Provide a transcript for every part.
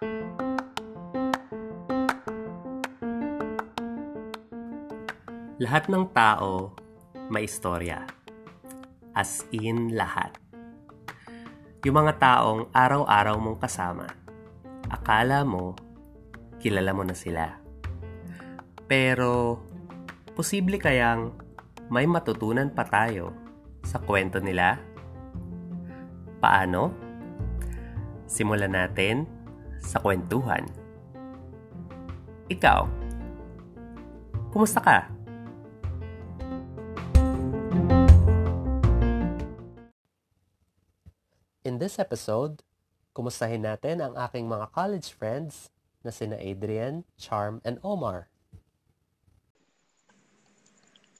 Lahat ng tao may istorya. As in lahat. Yung mga taong araw-araw mong kasama, akala mo, kilala mo na sila. Pero, posible kayang may matutunan pa tayo sa kwento nila? Paano? Simulan natin sa kwentuhan. Ikaw, kumusta ka? In this episode, kumustahin natin ang aking mga college friends na sina Adrian, Charm, and Omar.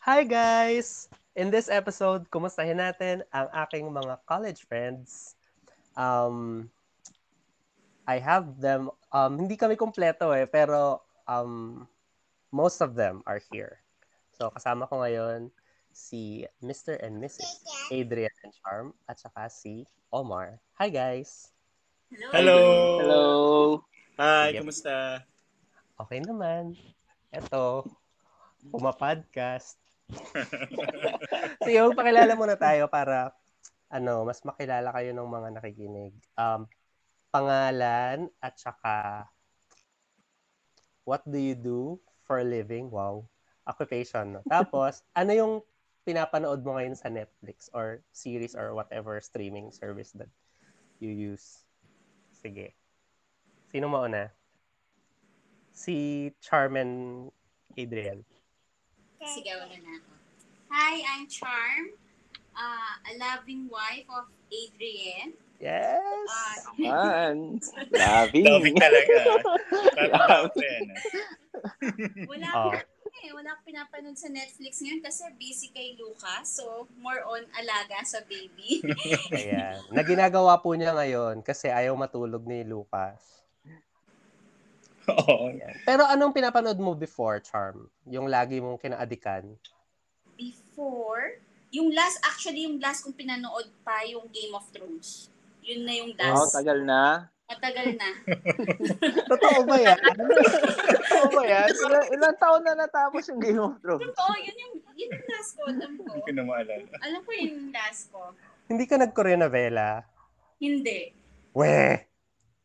Hi guys! In this episode, kumustahin natin ang aking mga college friends. Um, I have them, um, hindi kami kompleto eh, pero um, most of them are here. So kasama ko ngayon si Mr. and Mrs. Adrian and Charm at saka si Omar. Hi guys! Hello. Hello. Hi, Yep. kumusta? Okay naman. Eto, pumapodcast. so yung pakilala muna tayo para ano, mas makilala kayo ng mga nakikinig. Um, pangalan at saka what do you do for a living? Wow. Occupation. No? Tapos, ano yung pinapanood mo ngayon sa Netflix or series or whatever streaming service that you use? Sige. Sino mauna? Si Charmen Adrian. Sigaw na na ako. Hi, I'm Charm, uh, a loving wife of Adrian. Yes! Man. Loving. Loving talaga. Parang ah. wala Oh. akong eh, wala akong pinapanood sa Netflix ngayon kasi busy kay Lucas. So, more on alaga sa baby. Ayan. Na ginagawa po niya ngayon kasi ayaw matulog ni Lucas. Oo. Ayan. Pero anong pinapanood mo before, Charm? Yung lagi mong kinaadikan? Before, yung last, actually yung last kong pinanood pa yung Game of Thrones. Yun na yung Oh, last. tagal na. Matagal na. Totoo ba yan? Totoo ba yan? Ilan, ilang taon na natapos yung Game of Thrones? Totoo, yun yung, yun yung last ko. Alam ko. Hindi ko na maalala. Alam ko yun yung last ko. Hindi ka nag-Koreanovela? Hindi. Weh!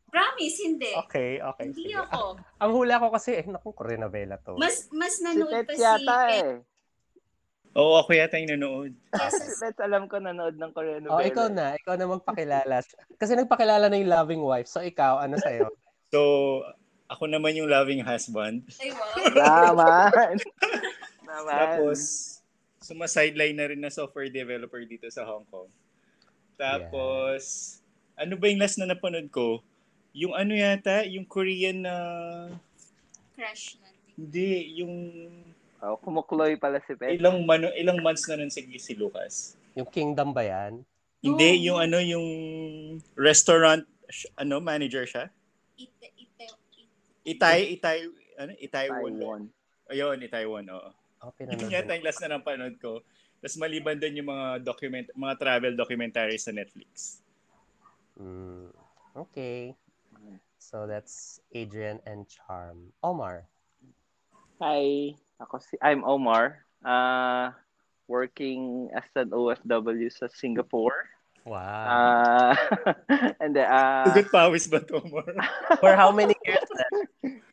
Promise, hindi. Okay, okay. Hindi sige. ako. Ang hula ko kasi, eh, naku, Koreanovela to. Mas mas Si nanood pa Pets si yata eh. Oo, ako yata yung nanood. Si Pets alam ko nanood ng Korean Oh, novela. ikaw na. Ikaw na magpakilala. Kasi nagpakilala na yung loving wife. So, ikaw, ano sa'yo? So, ako naman yung loving husband. Ay, wow. Naman. Naman. Tapos, suma-sideline na rin na software developer dito sa Hong Kong. Tapos, ano ba yung last na napanood ko? Yung ano yata, yung Korean na... Crush natin. Hindi, yung Oh, kumukloy pala si Pets. ilang mano, ilang months na nun si, si Lucas. Yung Kingdom ba yan? Hindi, Oo. yung ano, yung restaurant, sh- ano, manager siya? Itay, Itay, ano, Itaiwan. Taiwan. Ayun, Itaiwan, oo. Oh, Yun pinanood. yata yung last na napanood ko. Tapos maliban doon yung mga document, mga travel documentaries sa Netflix. Mm, okay. So, that's Adrian and Charm. Omar. Hi. Ako si I'm Omar. Uh, working as an OFW sa Singapore. Wow. Uh, and then, uh, Tugot pawis ba to, Mar? For how many years na?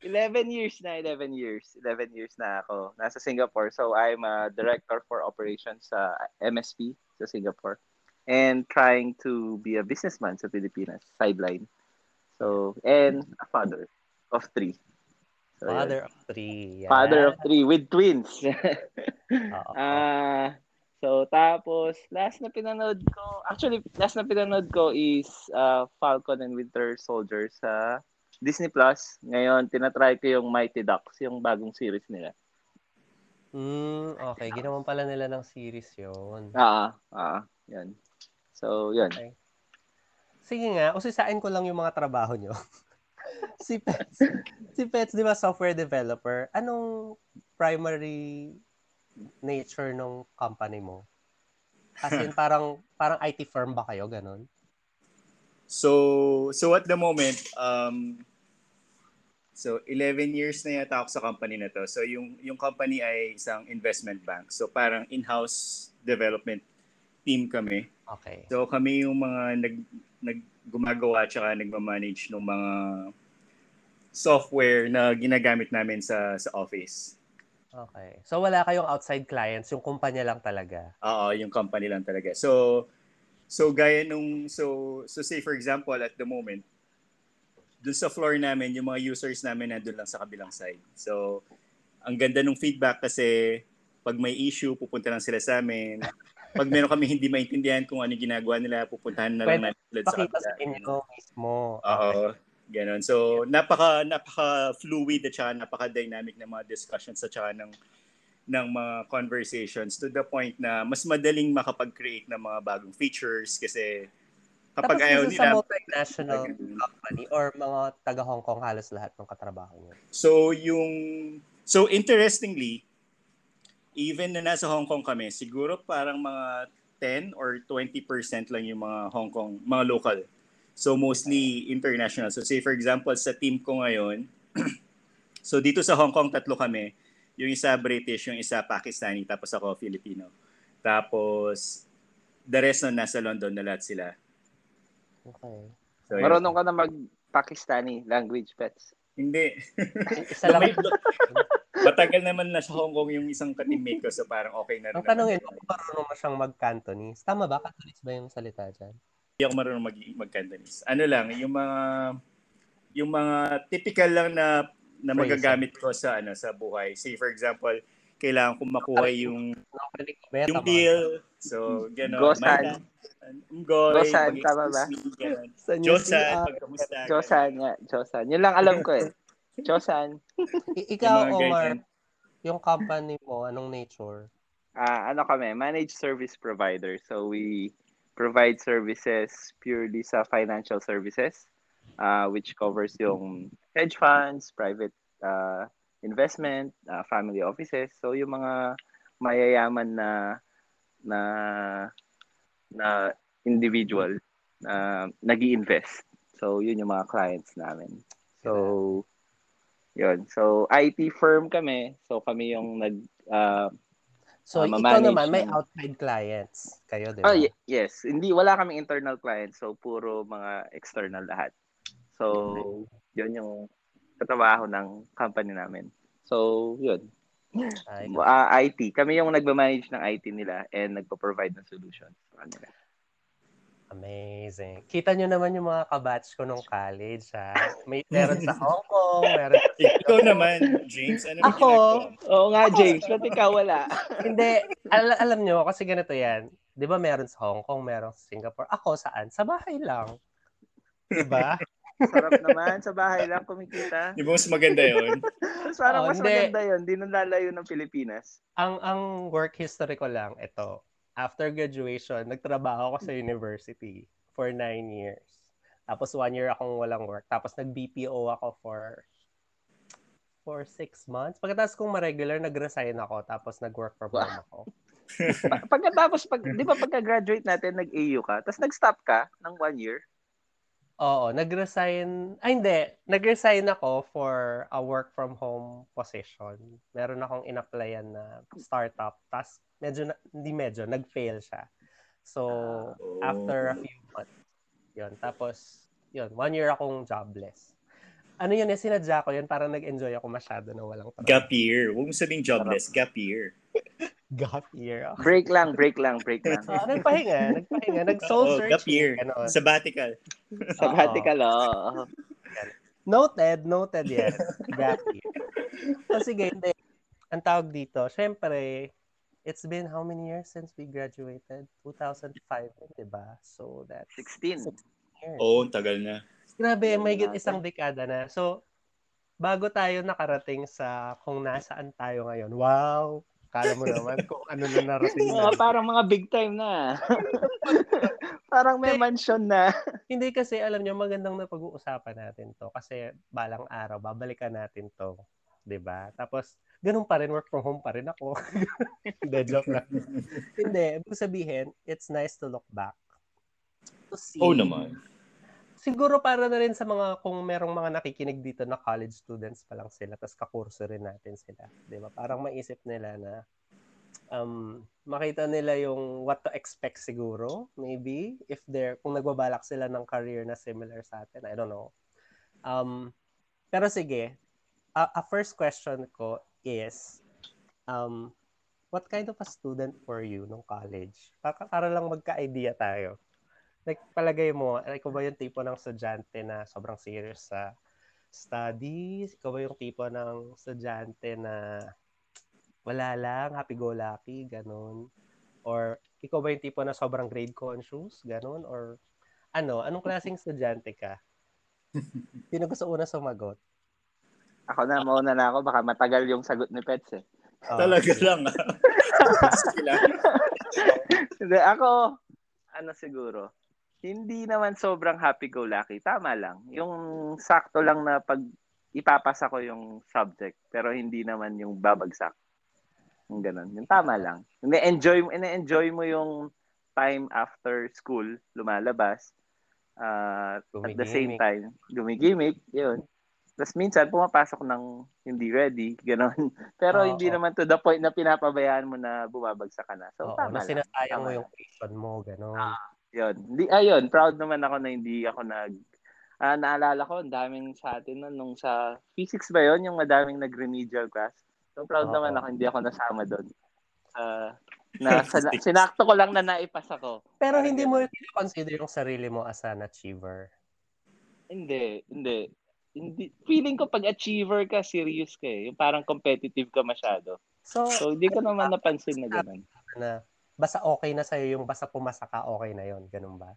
11 years na, 11 years. 11 years na ako. Nasa Singapore. So, I'm a director for operations sa MSP sa Singapore. And trying to be a businessman sa Pilipinas, sideline. So, and a father of three. Father of three. Yan. Father of three with twins. Oo. Ah, so tapos last na pinanood ko, actually last na pinanood ko is uh, Falcon and Winter Soldier sa Disney Plus. Ngayon tinatry ko yung Mighty Ducks, yung bagong series nila. Mm, okay, ginawan pala nila ng series yon. Ah, ah, yan. So, yun. Sige nga, usisain ko lang yung mga trabaho nyo. si Pets, si Pets, di ba, software developer, anong primary nature ng company mo? As in, parang, parang IT firm ba kayo, ganun? So, so at the moment, um, So 11 years na yata ako sa company na to. So yung yung company ay isang investment bank. So parang in-house development team kami. Okay. So kami yung mga nag nag gumagawa tsaka nagma-manage ng mga software na ginagamit namin sa sa office. Okay. So wala kayong outside clients, yung kumpanya lang talaga. Oo, yung company lang talaga. So so gaya nung so so say for example at the moment dun sa floor namin yung mga users namin nandun lang sa kabilang side. So ang ganda ng feedback kasi pag may issue pupunta lang sila sa amin. Pag meron kami hindi maintindihan kung ano ginagawa nila, pupuntahan na lang Pwede namin ulit sa Pakita kabila. sa inyo mismo. Oo. Ganon. So, napaka napaka fluid at saka napaka dynamic ng mga discussions at saka ng ng mga conversations to the point na mas madaling makapag-create ng mga bagong features kasi kapag Tapos ayaw nila sa multinational company or mga taga Hong Kong halos lahat ng katrabaho niyo. So yung so interestingly even na nasa Hong Kong kami siguro parang mga 10 or 20% lang yung mga Hong Kong mga local. So mostly international. So say for example sa team ko ngayon so dito sa Hong Kong tatlo kami. Yung isa British, yung isa Pakistani, tapos ako Filipino. Tapos the rest na nasa London na lahat sila. Okay. So, yun. Marunong ka na mag-Pakistani language, pets. Hindi. Isa lang. Matagal naman na sa Hong Kong yung isang ka-teammate ko, so parang okay na rin. Ang tanongin kung marunong mo siyang mag-Cantonese. Tama ba? Cantonese ba yung salita dyan? Hindi ako marunong mag mag-Cantonese. Ano lang, yung mga yung mga typical lang na na magagamit ko sa ano sa buhay. Say for example, kailangan ko makuha yung yung deal. So, gano'n. Gosan. Mgoy. Gosan, tama ba? Josan, pagkamusta. Josan nga, Josan. Yun lang alam ko eh. Josan. Ikaw, Omar, yung company mo, anong nature? Ah, ano kami, managed service provider. So we provide services purely sa financial services, uh, which covers yung hedge funds, private uh, investment, uh, family offices. So yung mga mayayaman na na na individual na nag invest So yun yung mga clients namin. So yun. So IT firm kami. So kami yung nag uh, So, Ah, ikaw naman, may outside clients. Kayo, di ba? Oh, ye- yes. Hindi, wala kaming internal clients. So, puro mga external lahat. So, yun yung katrabaho ng company namin. So, yun. Ay, Ah, IT. Kami yung nagmamanage ng IT nila and nagpo-provide ng solutions sa kanila. Amazing. Kita nyo naman yung mga kabatch ko nung college, ha? May meron sa Hong Kong, meron sa Ikaw naman, James, ano Ako? Oo nga, James. Ba't ikaw wala? Hindi, al- alam nyo, kasi ganito yan. Di ba meron sa Hong Kong, meron sa Singapore. Ako saan? Sa bahay lang. Di ba? Sarap naman. Sa bahay lang kumikita. Di ba mas maganda yun? Parang Oh, mas hindi. maganda yun. Di nang lalayo ng Pilipinas. ang ang work history ko lang, ito. After graduation, nagtrabaho ako sa university for nine years. Tapos one year akong walang work. Tapos nag-BPO ako for for six months. Pagkatapos kong ma-regular, nag-resign ako. Tapos nag-work from home ako. Pa- Pagkatapos, pag, di ba pagka-graduate natin, nag-AU ka, tapos nag-stop ka ng one year? Oo, nag-resign. Ay, hindi. Nag-resign ako for a work from home position. Meron akong in-applyan na startup. Tapos, medyo, na- hindi medyo, nag-fail siya. So, Oh. after a few months, yun. Tapos, yun, one year akong jobless. Ano yun, eh, sinadya ko yun, parang nag-enjoy ako masyado na walang trabaho. Gap year. Huwag mo sabing jobless, gap year. Gap year. Break lang, break lang, break lang. Ah, nagpahinga, nagpahinga, nag-soul Oo, searching. gap year. ganon. Sabbatical. Sabbatical, oo. Noted, noted yan. Gap year. So sige, hindi. Ang tawag dito, syempre, it's been how many years since we graduated? 2005, di ba? So that's 16. years. Oo, oh, tagal na. Grabe, may natin. isang dekada na. So, bago tayo nakarating sa kung nasaan tayo ngayon, wow! Kala mo naman kung ano na narating na. parang mga big time na. parang may mansion na. Hindi kasi, alam nyo, magandang na pag-uusapan natin to. Kasi balang araw, babalikan natin to. 'di ba? Tapos, ganun pa rin, work from home pa rin ako. Hindi, joke lang. Hindi, ibig sabihin, it's nice to look back. To see. Oo naman. Siguro para na rin sa mga kung merong mga nakikinig dito na college students pa lang sila tapos kakurso rin natin sila, 'di ba? Parang maisip nila na um makita nila yung what to expect siguro, maybe if they're kung nagbabalak sila ng career na similar sa atin, I don't know. Um pero sige, a, a first question ko is um what kind of a student for you nung college? Para, para lang magka-idea tayo like palagay mo, ikaw ba yung tipo ng estudyante na sobrang serious sa studies? Ikaw ba yung tipo ng estudyante na wala lang, happy-go-lucky, ganun? Or ikaw ba yung tipo na sobrang grade conscious, ganun? Or ano, anong klaseng estudyante ka? Sino gusto una sumagot? Ako na, mauna na ako. Baka matagal yung sagot ni Pets eh. Oh, Talaga lang. ah. Lang. Hindi, ako, ano siguro, hindi naman sobrang happy-go-lucky. Tama lang. Yung sakto lang na pag ipapasa ko yung subject, pero hindi naman yung babagsak. Yung ganun. Yung tama lang. Ine-enjoy, ine-enjoy mo yung time after school, lumalabas. Uh, at the same time, gumigimik, yun. Tapos minsan, pumapasok ng hindi ready, gano'n. Pero Oo. hindi naman to the point na pinapabayaan mo na bumabagsak ka na. So, Oo, tama na lang. sinasayang mo Tama yung tuition mo, ganun. Yun. Hindi, ayun, proud naman ako na hindi ako nag... Ah, naalala ko, ang daming sa atin nun, nung sa physics ba yon yung madaming nag-remedial class. So, proud Oo. naman ako, hindi ako nasama doon. Ah, na, sana- sinakto ko lang na naipasa ko. Pero hindi mo consider yung sarili mo as an achiever. Hindi, hindi. Hindi, feeling ko pag achiever ka, serious ka eh. Yung parang competitive ka masyado. So, So, hindi ko naman napansin na ganun. na basta okay na sa'yo yung basta pumasa ka, okay na yon ganun ba?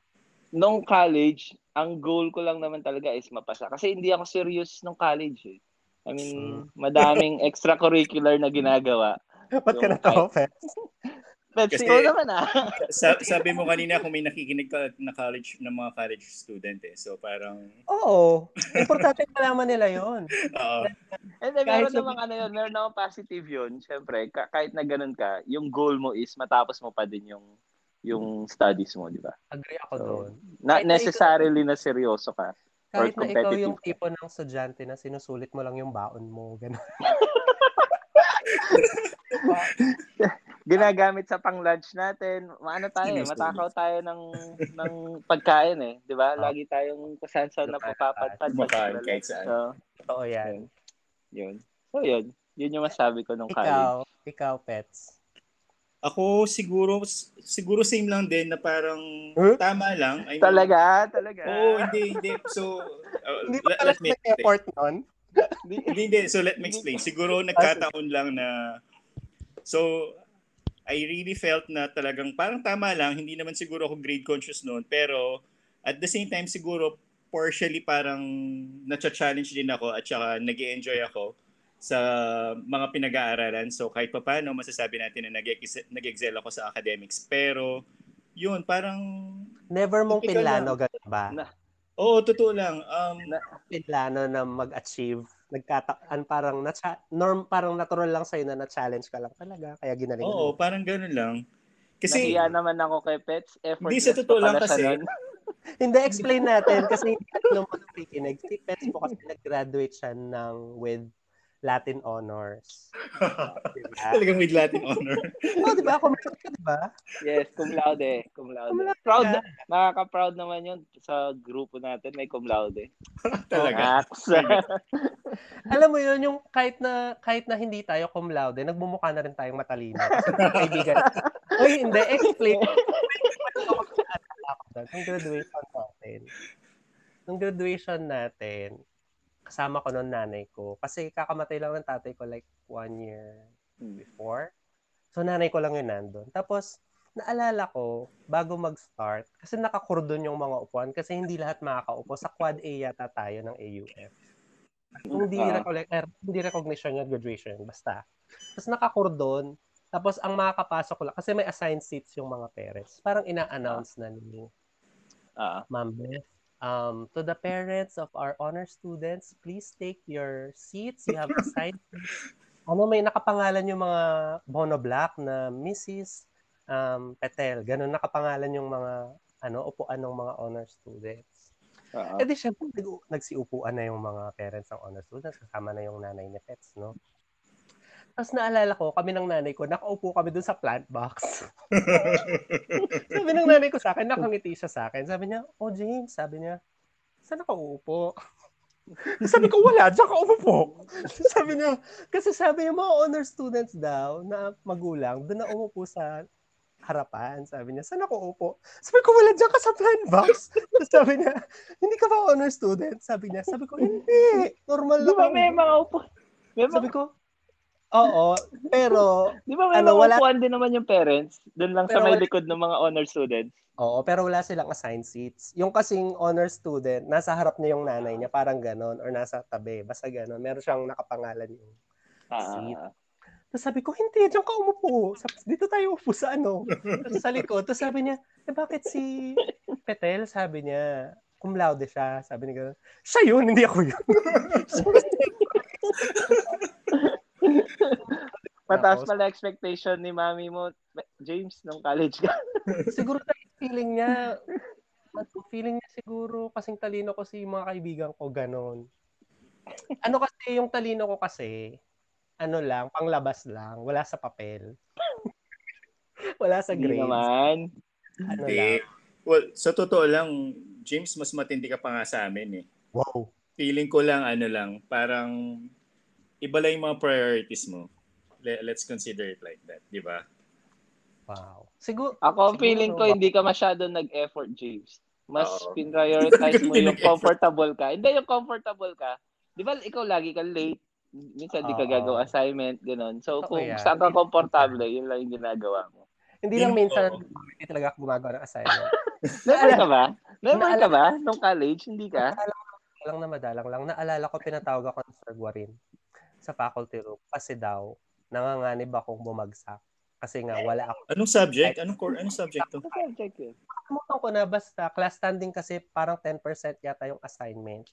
Nung college, ang goal ko lang naman talaga is mapasa. Kasi hindi ako serious nung college eh. I mean, madaming extracurricular na ginagawa. Ba't ka natawa, Pets? But Kasi- siguro naman ah. Sa- sabi mo kanina kung may nakikinig ka na college ng mga college student eh. So parang Oo. Importante malaman nila yon. oo. And then, Kahit meron sa- namang ano yun, meron namang positive yun. Siyempre, ka- kahit na ganun ka, yung goal mo is matapos mo pa din yung yung studies mo, di ba? Agree ako So, doon. Na necessarily na seryoso ka. Kahit na ikaw yung competitive. tipo ng estudyante na sinusulit mo lang yung baon mo, ganun. Ginagamit sa pang-lunch natin. Maano tayo, eh, matakaw tayo ng ng pagkain eh, 'di ba? Oh. Lagi tayong kusansan na papapadpad. Kumakain kahit saan. So, Totoo yan. yun. So, yun. Yun yung masabi ko nung college. Ikaw, ikaw, Pets. Ako siguro siguro same lang din na parang Huh? tama lang. I mean, Talaga, talaga. Oo, hindi, hindi. So, uh, Hindi ba let, me may explain. effort nun? Di- Hindi, hindi. So, let me explain. Siguro nagkataon lang na So, I really felt na talagang parang tama lang. Hindi naman siguro ako grade conscious noon. Pero, at the same time, siguro partially parang na-challenge din ako at saka nag enjoy ako sa mga pinag-aaralan. So, kahit pa paano, masasabi natin na nag-ex- nag-excel ako sa academics. Pero, yun, parang, Never mong pinlano, ganun ba? Na- oo, totoo lang. Um, Pinlano na mag-achieve. Nagkataan parang na norm parang natural lang sa'yo na na-challenge ka lang talaga. Kaya ginaling oo, parang ganun lang. Kasi, Nahiya naman ako kay Pets. Effort Hindi, sa totoo lang kasi- Hindi, explain natin kasi hindi naman nakikinig. Si Pets po kasi nag-graduate siya ng with Latin honors. Diba? talagang with Latin honor. Oh, di ba? Kumakas ka, di ba? Yes, cum laude. Cum laude. Cum laude Proud, ka. nakaka-proud naman yun sa grupo natin. May cum laude. Talaga. Max. Alam mo yun, yung kahit na kahit na hindi tayo cum laude, nagmumukha na rin tayong matalino. Kasi kaibigan. Uy, hindi. Explain. Nung graduation natin. Nung graduation natin, kasama ko nung nanay ko. Kasi kakamatay lang ng tatay ko like one year before. So, nanay ko lang yun nandun. Tapos, naalala ko, bago mag-start, kasi nakakurdon yung mga upuan kasi hindi lahat makakaupo. Sa quad A yata tayo ng AUF. Hindi, Ah. recollect, er, hindi recognition yung graduation, basta. Tapos nakakurdon, tapos ang makakapasok ko lang, kasi may assigned seats yung mga parents. Parang ina-announce na ni Ah. Ma'am Beth, um, to the parents of our honor students, please take your seats. You have assigned. Ano, may nakapangalan yung mga Bono Black na Mrs. Um, Petel. Ganun nakapangalan yung mga ano, upuan ng mga honor students. Oo. Eh di syempre, nag- nagsiupuan na yung mga parents ng honor students, kasama na yung nanay ni Pets, no? Tapos naalala ko, kami ng nanay ko, nakaupo kami dun sa plant box. sabi ng nanay ko sa akin, nakangiti siya sa akin. Sabi niya, oh James, sabi niya, saan ako uupo? sabi ko, wala, diyan ka umupo. sabi niya, kasi sabi niya, mga honor students daw na magulang, doon na umupo sa harapan. Sabi niya, saan ako upo? Sabi ko, wala dyan ka sa plant box. Sabi niya, hindi ka ba honor student? Sabi niya, sabi ko, hindi. Normal Di lang. ba ako." may mga upo? May Sabi ko, oo, pero, di ba may ano, wala- din naman yung parents? Doon lang sa Pero may wala- likod ng mga honor students. oo, pero wala silang assigned seats. Yung kasing honor student, nasa harap niya yung nanay niya, parang ganon, or nasa tabi, basta ganon. Meron siyang nakapangalan yung Seat. Ah, Tapos sabi ko, hindi, diyan ka umupo. Dito tayo upo sa ano. Sa likod. Tapos sabi niya, eh bakit si Petel? Sabi niya, cum laude siya. Sabi niya siya yun, hindi ako yun. Mataas Tapos- pala expectation ni mami mo, James, nung college ka. siguro tayo feeling niya, feeling niya siguro kasing talino ko si mga kaibigan ko, ganon. Ano kasi, yung talino ko kasi, ano lang, panglabas lang, wala sa papel. wala sa Hindi grades. naman. Ano Hindi. lang. Well, sa totoo lang, James, mas matindi ka pa nga sa amin eh. Wow. Feeling ko lang, ano lang, parang iba lang yung mga priorities mo. Le- Let's consider it like that, di ba? Wow. Siguro, Ako, siguro, feeling ko hindi ka masyado nag-effort, James. Mas Oo. prioritize mo yung comfortable ka. Hindi yung comfortable ka. Di ba ikaw lagi ka late? Minsan di ka gagawa assignment, gano'n. So, Totoo kung yan. saan ka komportable, yun lang yung ginagawa mo. Hindi lang minsan, hindi talaga ako gumagawa ng assignment. Never ka ba? Never Naalala- ka ba? Nung college, hindi ka? lang na madalang lang. Naalala ko, pinatawag ako ng Sir Guarin sa faculty room kasi daw, nanganganib akong bumagsak. Kasi nga, wala ako. Anong subject? Anong core? Anong subject to? Ano subject yun? Ko na basta, class standing kasi parang 10% yata yung assignment.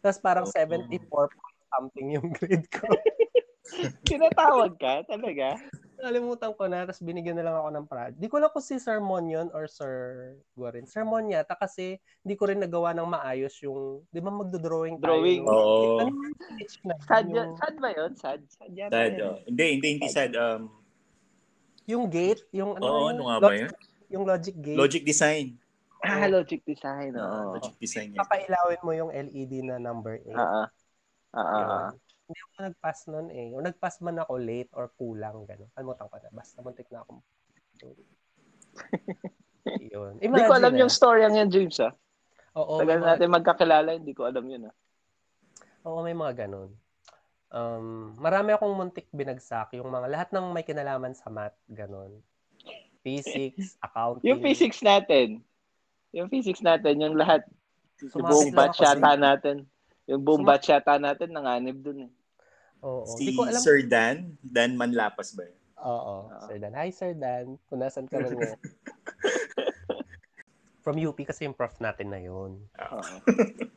Tapos parang Oo. 74 point something yung grade ko. Tinatawag ka? Talaga? Nalimutan ko na, tapos binigyan na lang ako ng project. Di ko alam kung si Sir Mon yun or Sir Guarin. Sir Mon yata kasi hindi ko rin nagawa ng maayos yung, di ba magdo-drawing tayo? Drawing. no? Oo. Ano yung sketch na Sad, yung, yun? sad ba yun? Sad? Sad yata Sad. yun. oh. Hindi, hindi, hindi sad. Um, yung gate, yung ano, Oo, ano nga ba Logic- yun? Yung logic gate. Logic design. Ah, logic design. Oo. logic design yan. Papailawin mo yung LED na number 8. Ah, ah. Hindi ako nag-pass nun eh. O nag-pass man ako late or kulang, gano'n. Kalimutan ko na. Basta muntik na ako. Yun. Hindi ko alam Imagine, yung ah. story ang yan, James, ah. Oo, Tagal mga, natin magkakilala, hindi ko alam yun, ah. oo, may mga ganun. Um, marami akong muntik binagsak. Yung mga, lahat ng may kinalaman sa math, ganun. Physics, accounting. Yung physics natin, yung physics natin, yung lahat, yung Sumabit buong lang batch yata natin, yung buong batch yata natin, nanganib dun, eh. Oo. Si Di ko alam. Sir Dan, Dan Manlapas ba yun? Oo, Oo. Sir Dan. Hi, Sir Dan. Kung nasan ka man ngayon. From UP kasi yung prof natin na yun. Oo.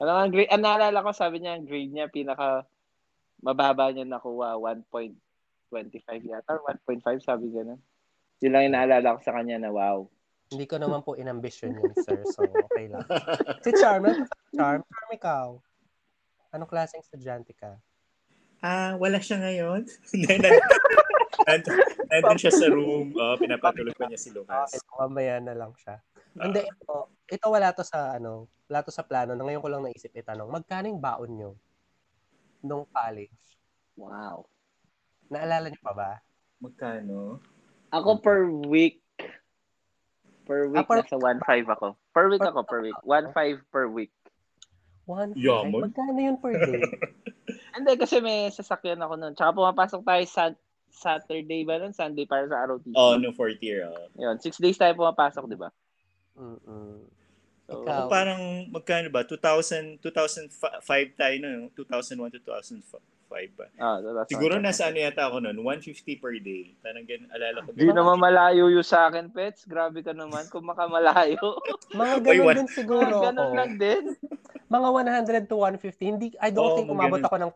Alam nga, grade, ang naalala ko, sabi niya, ang grade niya, pinaka mababa niya nakuha, 1.25 yata, or 1.5, sabi ganun. Yun lang yung naalala ko sa kanya na, wow. Hindi ko naman po inambition yun, sir. So, okay lang. Si Charm, ano Charm? Charm, ikaw. Anong klaseng estudyante ka? Ah, wala siya ngayon. Nandun siya sa room. Oh, pinapatulog pa niya si Lucas. Okay, mamaya na lang siya. Hindi, ito, ito wala to sa, ano, wala to sa plano. Na ngayon ko lang naisip itanong, magkano yung baon nyo nung college? Wow. Naalala niyo pa ba? Magkano? Ako per week, per week, Ah, per- nasa 1.5 ako. Per week ako, per week. 1.5 per week. One Yaman. Magkano yun per day? Hindi, kasi may sasakyan ako nun. Tsaka pumapasok tayo sa Saturday ba nun? Sunday para sa ROTC. Oh, no, fourth year. Oh. Yun, six days tayo pumapasok, di ba? Mm-mm. So, Ikaw. So, parang magkano ba? 2000, 2005 tayo no? 2001 to 2005 ba? ah, that's Siguro one. nasa ano yata ako noon, 150 per day. Parang ganun, alala ko. Di naman malayo yung sa akin, Pets. Grabe ka naman kung makamalayo. Mga ganun one- din siguro. Ganun ako. lang din. Mga 100 to 150. Hindi, I don't Oo, think umabot ganun. ako ng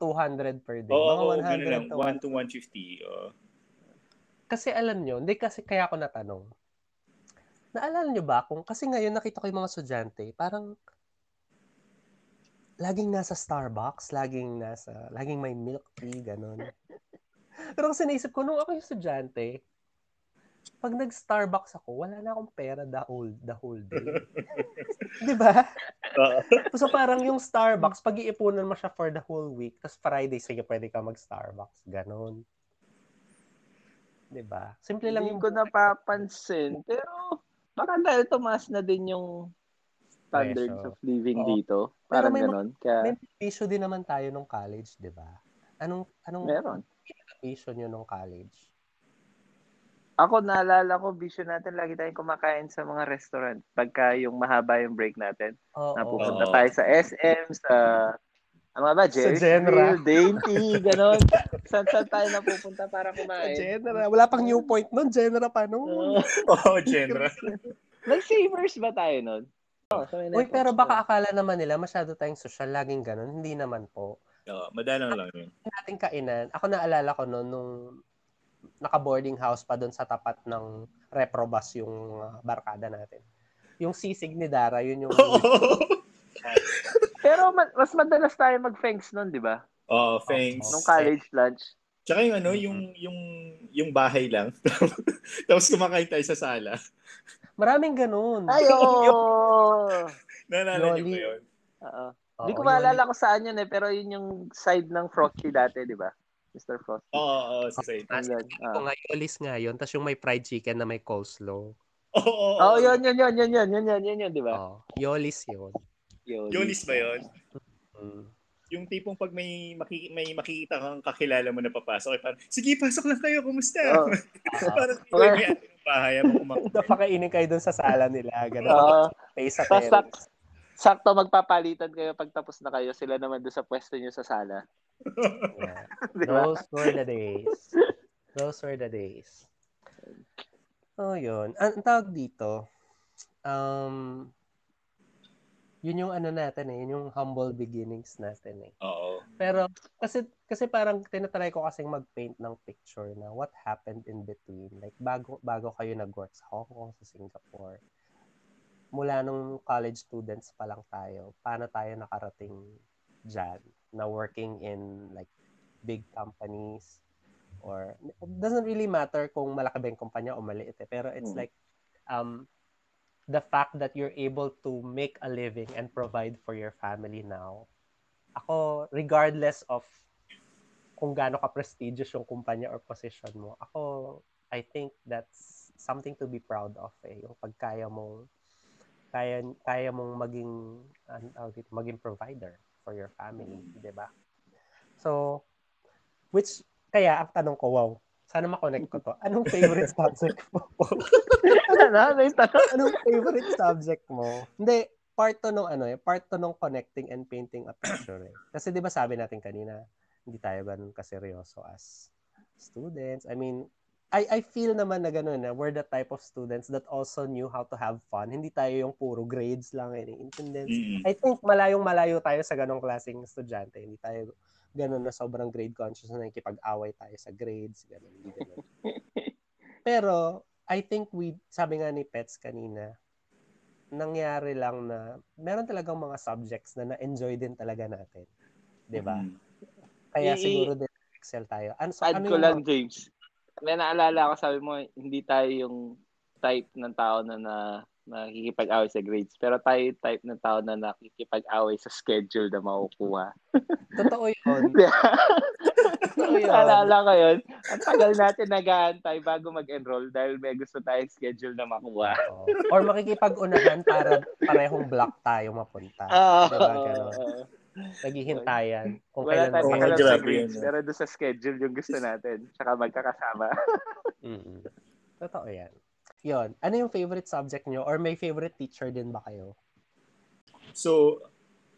200 per day. Oo, mga oh, 100 ganun lang. to 1 to 150. Oh. Kasi alam nyo, hindi kasi kaya ako natanong. Naalala nyo ba kung, kasi ngayon nakita ko yung mga estudyante, parang laging nasa Starbucks, laging nasa, laging may milk tea, ganun. Pero kasi naisip ko, nung ako yung estudyante, pag nag-Starbucks ako, wala na akong pera the whole, the whole day. Di ba? So parang yung Starbucks, pag iipunan mo siya for the whole week, tapos Friday, sige, pwede ka mag-Starbucks. Ganon. Di ba? Simple lang Hindi yung ko napapansin. Pero baka dahil tumaas na din yung standards Presyo. of living Oo. dito. Parang may ganon. Kaya may issue din naman tayo nung college, di ba? Anong, anong meron. issue nyo nung college? Ako naalala ko, vision natin, lagi tayong kumakain sa mga restaurant. Pagka yung mahaba yung break natin, Oo. napupunta Oo. tayo sa SM, sa ano nga ba, Jerry's Genera. Grill, Dainty, ganon. Saan saan tayo napupunta para Sa kumain? Genera. Wala pang new point nun. Genera pa nun. Oo. Oo, Genera. Nag-savers ba tayo nun? Oh, may Uy, pero baka akala naman nila masyado tayong social, laging ganun. Hindi naman po. Oo, madalang lang yun. Yung ating kainan, ako naalala ko noon nung naka-boarding house pa doon sa tapat ng reprobus yung uh, barkada natin. Yung sisig ni Dara, yun yung... Pero ma- mas madalas tayo mag-fengs nun, di ba? Oo, thanks. Nung college lunch. Tsaka yung ano, yung yung yung bahay lang. Tapos kumakain tayo sa sala. Maraming ganun. Ay, oo! Naalala niyo ba yun? Oo. Hindi ko maalala kung saan yun eh, pero yun yung side ng Frosty dati, di ba? Mr. Frosty. Oo, oo, sa side. Ah, Andun, ah. Kung nga, yolis nga yun. Tapos yung may fried chicken na may coleslaw. Oo, oo. Oo, oh, yun, yun, yun, yun, yun, yun, yun, yun, yun, di ba? Oh, yolis yun. Yun. Yolis ba yun? Mm. Yung tipong pag may, maki, may makikita kang kakilala mo na papasok, eh, parang, sige, pasok lang kayo, kumusta? Oo. parang Okay. may ng bahay, mo kumakain. Napakainin kayo dun sa sala nila. Ganun. Oo. Face sa Tapos terrace. sakto magpapalitan kayo pag tapos na kayo, sila naman doon sa pwesto nyo sa sala. Yeah. Those were the days. Those were the days. Oh, yun. Ang tawag dito, um, yun yung ano natin eh, yun yung humble beginnings natin eh. Oo. Pero kasi kasi parang tinatry ko kasing mag-paint ng picture na what happened in between. Like bago bago kayo nag-work sa Hong Kong, sa Singapore. Mula nung college students pa lang tayo, paano tayo nakarating dyan na working in like big companies or it doesn't really matter kung malaki ba yung kumpanya o maliit eh. Pero it's Hmm. like um the fact that you're able to make a living and provide for your family now ako, regardless of kung gaano ka-prestigious yung kumpanya or position mo, ako, I think that's something to be proud of eh. Yung pagkaya mong, kaya, kaya mong maging, dito, maging provider for your family, di ba? So, which, kaya ang tanong ko, wow, sana makonect ko to. Anong favorite subject mo? ano? Ano? Anong favorite subject mo? Hindi, part to nung ano eh, part to nung connecting and painting a picture eh. Kasi di ba sabi natin kanina, hindi tayo ganun kaseryoso as students. I mean, I I feel naman na ganun na we're the type of students that also knew how to have fun. Hindi tayo yung puro grades lang and attendance. Mm-mm. I think malayong malayo tayo sa ganong klaseng estudyante. Hindi tayo ganun na sobrang grade conscious na nakikipag-away tayo sa grades. Ganun, hindi ganun. Pero, I think we, sabi nga ni Pets kanina, nangyari lang na meron talagang mga subjects na na-enjoy din talaga natin. 'Di ba? Mm. Kaya I- siguro din excel tayo. Ano, so, Add ano ko yung lang, mga- James. May naalala ko, sabi mo, hindi tayo yung type ng tao na, na nakikipag-away sa grades. Pero tayo yung type ng tao na nakikipag-away sa schedule na makukuha. Totoo yun. Totoo yun. Naalala ko yun. Ang tagal natin nag-aantay bago mag-enroll dahil may gusto tayong schedule na makuha. Oo. Or makikipag-unahan para parehong block tayo mapunta. Ah, Diba, ganun? Naghihintayan. Kung Wala tayong Oo, pakialam sa grades, pero doon sa schedule yung gusto natin. Tsaka magkakasama. Mm-mm. Totoo yan. Yun. Ano yung favorite subject nyo? Or may favorite teacher din ba kayo? So,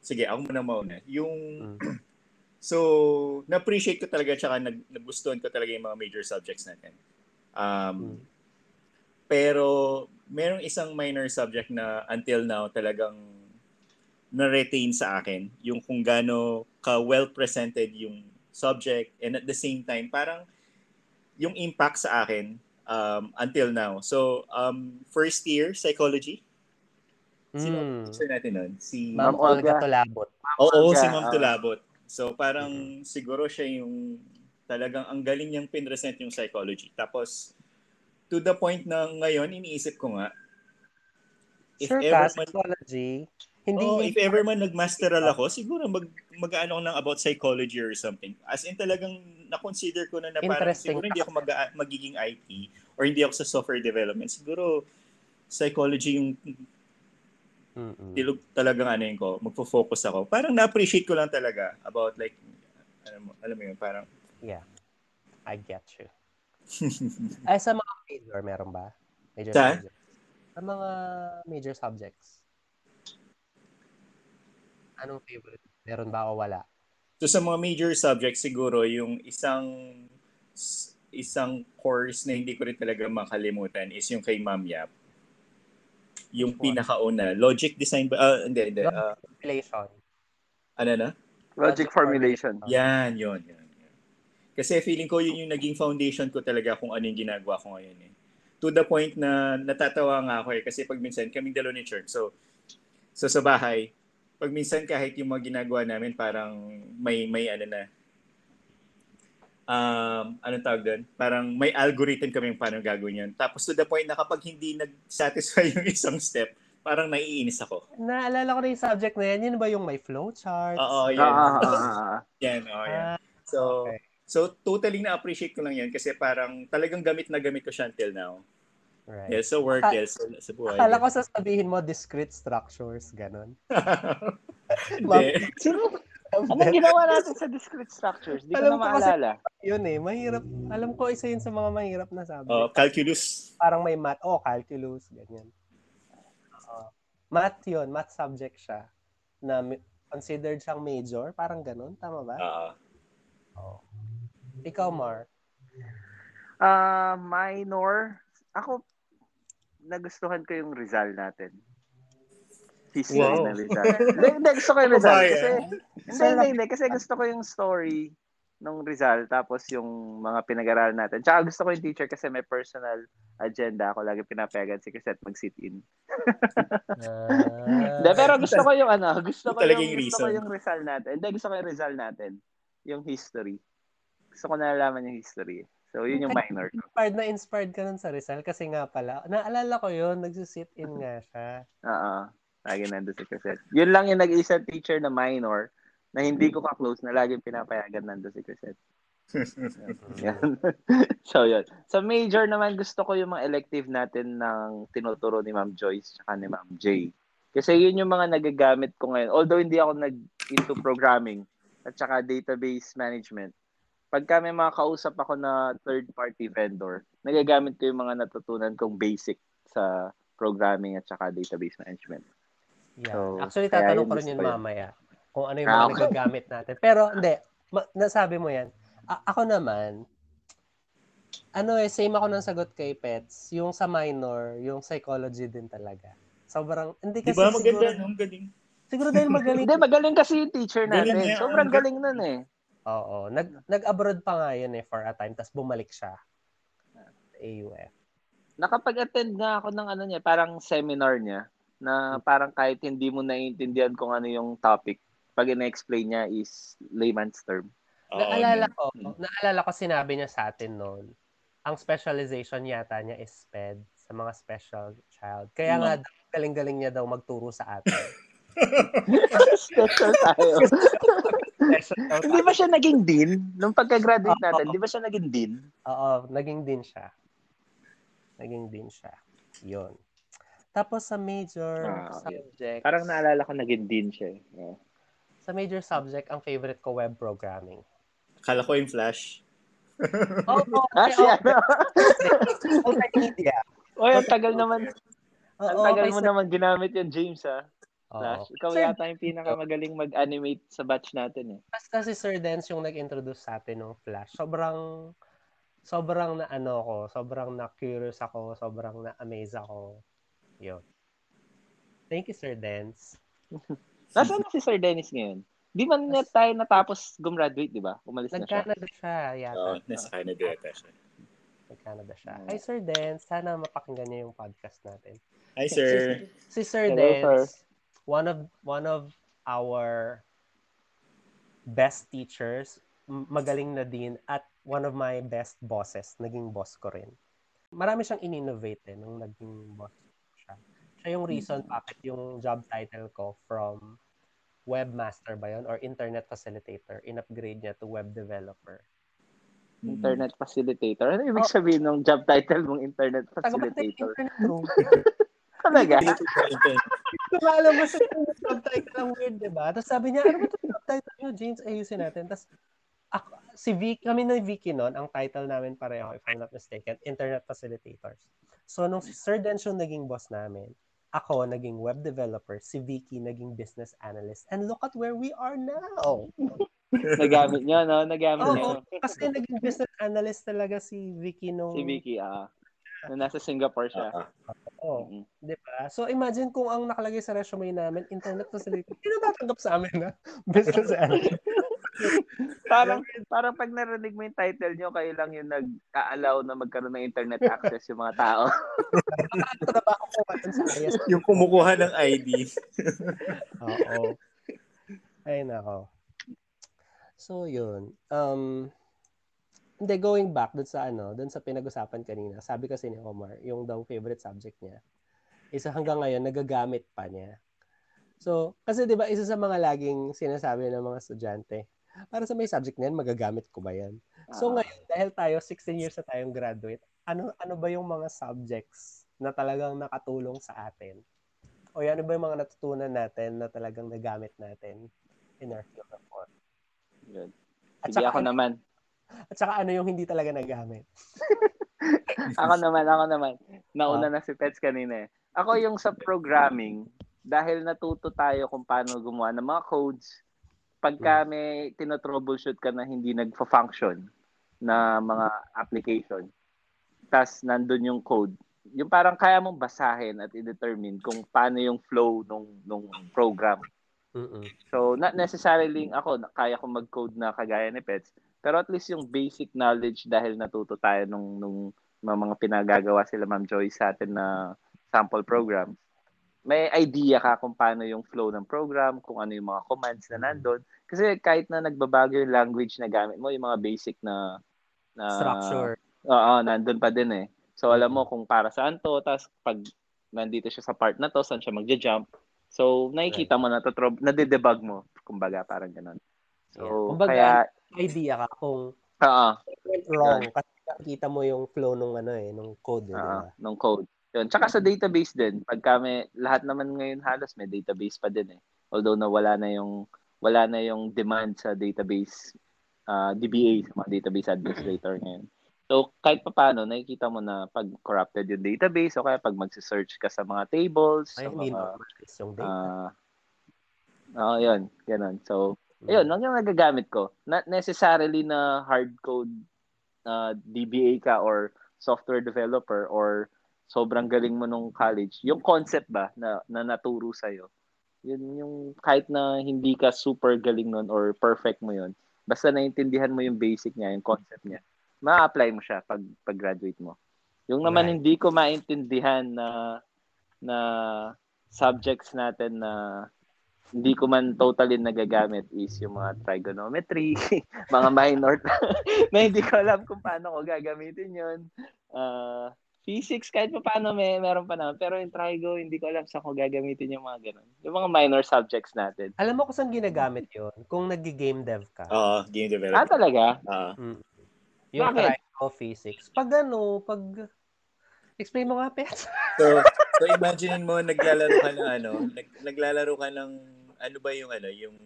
sige, ako muna mauna. Yung, Mm. so, na-appreciate ko talaga tsaka nag, nagustuhan ko talaga yung mga major subjects natin. Um, Mm. Pero, merong isang minor subject na until now talagang na-retain sa akin. Yung kung gaano ka-well presented yung subject and at the same time, parang yung impact sa akin um, until now. So, um, first year, psychology. Sino ang Mm. teacher natin nun? Si... Ma'am Olga. Tulabot. Oo, Olga, si Ma'am ah. Tulabot. So parang siguro siya yung talagang ang galing niyang pinresent yung psychology. Tapos to the point na ngayon iniisip ko nga if Sure ever man psychology. Hindi oh, if ever man nagmasteral ako, siguro mag mag-ano ako ng about psychology or something. As in talagang na-consider ko na na parang siguro hindi ako mag magiging IT or hindi ako sa software development. Siguro psychology yung Mm-mm. tilog talagang ano yun ko, magfo-focus ako. Parang na-appreciate ko lang talaga about like, alam mo, alam mo yun, parang, Yeah. I get you. Ay, sa mga major, meron ba? Major Sa? subjects. Sa mga major subjects. Anong favorite? Meron ba o wala? so sa mga major subjects siguro, yung isang isang course na hindi ko rin talaga makalimutan is yung kay Ma'am Yap. Yung pinakauna, logic design ba? Ah, hindi, hindi. ah, Relation. ano na? Logic formulation. Yan, yun, yun, yun. Kasi feeling ko yun yung naging foundation ko talaga kung ano yung ginagawa ko ngayon eh. To the point na natatawa nga ako eh. Kasi pag minsan, kaming dalawa ni Church. So, so sa bahay, pag minsan kahit yung mga ginagawa namin parang may, may ano na, um, anong tawag doon? Parang may algorithm kami yung paano gagawin yun. Tapos to the point na kapag hindi nag-satisfy yung isang step, parang naiinis ako. Naalala ko na yung subject na yan. Yun ba yung may flowcharts? Oo, Ah, yan. ah, ah, ah, ah. Yan, oh, yan. Ah, So, okay. so totally na-appreciate ko lang yan kasi parang talagang gamit na gamit ko siya until now. Right. Yes, sa work, yes, sa, sa buhay. Akala ko sasabihin mo discrete structures, ganun. Hindi. Anong ginawa natin sa discrete structures? Di ko Alam na ko kasi- maalala. Yun eh, mahirap. Alam ko isa yun sa mga mahirap na subject. oh, calculus. Parang may math. Oh, calculus, ganyan. Oo. math yun, math subject siya. Na considered siyang major, parang ganun. Tama ba? Oo. Oo. Ikaw, Mar. Ah, minor. Ako, nagustuhan ko yung Rizal natin. History Wow. na Rizal. Hindi, gusto ko yung Rizal. Kasi, hindi, hindi, hindi. Kasi gusto ko yung story nung Rizal tapos yung mga pinag-aralan natin. Tsaka gusto ko yung teacher kasi may personal agenda ako. Lagi pinapayagan si Cassette mag-sit-in. Ah, Hindi, pero gusto ko yung ano, gusto ko Talaga yung, yung gusto ko yung Rizal natin. Hindi, gusto ko yung Rizal natin. Yung history. Gusto ko nalalaman yung history. So, yun yung minor ko. inspired na inspired ka nun sa Rizal kasi nga pala, naalala ko yun, nagsisit in nga siya. Oo. Lagi nandun si Cassette. Yun lang yung nag-isa teacher na minor na hindi ko ka-close na lagi pinapayagan nandun si Cassette. Yan. so, yun. Sa major naman, gusto ko yung mga elective natin ng tinuturo ni Ma'am Joyce tsaka ni Ma'am Jay. Kasi yun yung mga nagagamit ko ngayon. Although hindi ako nag into programming at tsaka database management. Pagka may mga kausap ako na third-party vendor, nagagamit ko yung mga natutunan kong basic sa programming at tsaka database management. Yeah. So, Actually, tatanong ko rin yun mamaya. Kung ano yung Ah, mga okay. nagagamit natin. Pero, hindi. Ma- nasabi mo yan. A- ako naman, ano eh, same ako ng sagot kay Pets. Yung sa minor, yung psychology din talaga. Sobrang, hindi Di kasi ba maganda, siguro, no? Ang galing. siguro dahil magaling. Hindi, magaling kasi yung teacher Galing natin. niya. Sobrang galing nun eh. Oo. Nag, nag-abroad pa nga yun eh for a time, tapos bumalik siya. Sa AUF. Nakapag-attend nga ako ng ano niya, parang seminar niya na parang kahit hindi mo naiintindihan kung ano yung topic, pag ina-explain niya is layman's term. Oo, naalala ko, naalala ko sinabi niya sa atin noon, ang specialization yata niya is SPED sa mga special child. Kaya nga, daw, galing-galing niya daw magturo sa atin. Special tayo. Hindi ba siya naging dean? Nung pagka-graduate Oo. natin, di ba siya naging dean? Oo, naging din siya. Naging din siya. Yun. Tapos sa major Ah, okay. subject, Parang naalala ko naging dean siya. eh. Yeah. sa major subject, ang favorite ko web programming. Akala ko yung flash. Oh, oh, Ah, okay, si oh, ano? multimedia. Oy, ang tagal naman. Oo, Ang tagal okay, mo sa- naman ginamit yung James, ha? Flash. Ikaw Sir, yata yung pinakamagaling mag-animate sa batch natin, eh. Basta si Sir Dance yung nag-introduce sa atin ng Flash. Sobrang sobrang na ano ko, sobrang na curious ako, sobrang na amaze ako. Yun. Thank you Sir Dance. Nasaan na si Sir Dennis ngayon? Di man na tayo natapos gumraduate, di ba? Umalis na siya. Nag-Canada siya yata. Oo, nasa Canada yata siya. Nag-Canada siya. Oo. Hi Sir Dance, sana mapakinggan niyo yung podcast natin. Hi, sir. Si Sir Hello, Dens, one of one of our best teachers, magaling na din at one of my best bosses, naging boss ko rin. Marami siyang in-innovate eh, nung naging boss siya. Siya yung reason bakit yung job title ko from webmaster ba yun or internet facilitator, in-upgrade niya to web developer. Internet facilitator. Ano ibig Oh. sabihin ng job title mong internet facilitator? internet room. Talaga? Kung alam mo sa yung subtitle ang weird, di ba? Tapos sabi niya, ano ba itong subtitle niyo, James? Ayusin natin. Tapos, ako, si Vicky, kami na Vicky noon, ang title namin pareho, if I'm not mistaken, Internet Facilitators. So, nung si Sir Dens yung naging boss namin, ako naging web developer, si Vicky naging business analyst. And look at where we are now. Nagamit niyo, no? Nagamit Oo, niyo. kasi naging business analyst talaga si Vicky nung... Si Vicky, ah. na nasa Singapore siya. Ah, Oo. Mm. Di ba? So imagine kung ang nakalagay sa resume namin, internet facility, sino tatanggap sa amin na business analyst? Parang parang pag narinig mo yung title nyo, kayo lang yung nag-allow na magkaroon ng internet access yung mga tao. Trabaho ko pa sa yung kumukuha ng ID. Oo. Ay, nako. So, yun. Um, hindi, going back dun sa ano, dun sa pinag-usapan kanina, sabi kasi ni Omar, yung daw favorite subject niya, isa hanggang ngayon, nagagamit pa niya. So, kasi di ba, isa sa mga laging sinasabi ng mga estudyante, para sa may subject na yan, magagamit ko ba yan? So Ah. ngayon, dahil tayo 16 years na tayong graduate, ano ano ba yung mga subjects na talagang nakatulong sa atin? O ano ba yung mga natutunan natin na talagang nagamit natin in our field of work? Yun. At Sige, saka, ako naman. At saka ano yung hindi talaga nagamit? Ako naman, ako naman. Nauna Ah. na si Pets kanina eh. Ako yung sa programming, dahil natuto tayo kung paano gumawa ng mga codes, pagka may tinotroubleshoot ka na hindi nagfa-function na mga application, tas nandun yung code, yung parang kaya mong basahin at i-determine kung paano yung flow nung nung program. Mm-mm. So, not necessarily ako, kaya ko mag-code na kagaya ni Pets, pero at least yung basic knowledge dahil natuto tayo nung, nung mga, mga pinagagawa sila Ma'am Joy sa atin na sample programs. May idea ka kung paano yung flow ng program, kung ano yung mga commands na nandun. Kasi kahit na nagbabago yung language na gamit mo, yung mga basic na, na Structure. Oo, nandun pa din eh. So alam mo kung para saan to, tapos pag nandito siya sa part na to, saan siya magja-jump. So nakikita mo na to, nade-debug mo, kumbaga parang ganun. So Yeah. Kumbaga, kaya Idea ka kung went wrong kasi nakikita mo yung flow nung ano eh, nung code eh, di oo, ba? nung code. Yun. Tsaka sa database din, pagka may, lahat naman ngayon halos may database pa din eh. Although na wala na yung wala na yung demand sa database ah, DBA, sa mga database administrator ngayon. So, kahit pa paano, nakikita mo na pag corrupted yung database o kaya pag magse-search ka sa mga tables, Ay, sa mga yung data. Ah. Oo, yun. Ganun. So. Ayun, lang yung nagagamit ko. Not necessarily na hard code na DBA ka or software developer or sobrang galing mo nung college. Yung concept ba na, na naturo sa'yo, yun yung kahit na hindi ka super galing nun or perfect mo yun, basta naintindihan mo yung basic niya, yung concept niya, ma-apply mo siya pag, pag graduate mo. Yung naman Right. hindi ko maintindihan na na subjects natin na hindi ko man totally nagagamit is yung mga trigonometry, mga minor na hindi ko alam kung paano ko gagamitin yun. Uh, physics, kahit pa paano may, meron pa naman. Pero yung trigo, hindi ko alam saan ko gagamitin yung mga ganun. Yung mga minor subjects natin. Alam mo kung saan ginagamit yon Kung nag-game dev ka. Oo, game Ah, development. talaga? Oo. yung bakit? trigo physics. Pag ano, pag... Explain mo nga, Pets. So, so imagine mo naglalaro ka ng ano, nag, naglalaro ka ng ano ba yung ano, yung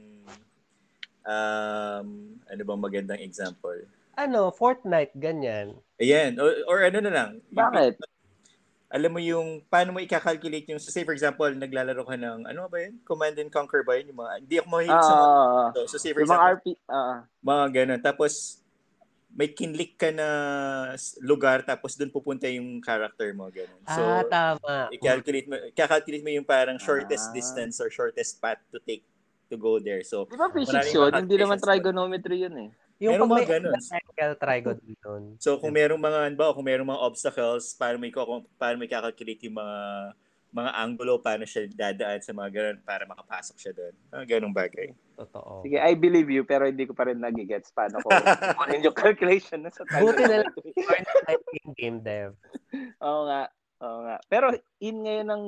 um ano bang magandang example? ano, Fortnite, ganyan. Ayan, or, or ano na lang. yung- Bakit? alam mo yung paano mo i-calculate yung say for example naglalaro ka ng ano ba yun command and conquer ba yun yung mga hindi ako mahilig sa mga Ah, so, so say for yung mga example RP, ah, mga ganun tapos may kinlik ka na lugar tapos doon pupunta yung character mo ganun so ah, tama. i-calculate mo i-calculate mo yung parang shortest Ah. distance or shortest path to take to go there so di ba physics yun? Hindi naman trigonometry yun eh. Yung Meron pag may mga ganun. triangle, trigo din doon. So kung merong mga ano ba, kung merong mga obstacles, i- kung paano mo i-calculate yung mga mga angulo, paano siya dadaan sa mga ganun para makapasok siya doon. Mga ganung bagay. Totoo. Sige, I believe you, pero hindi ko pa rin nagigets paano ko kunin yung calculation na sa Buti na lang yung game dev. Oo nga. Oo nga. Pero in ngayon ng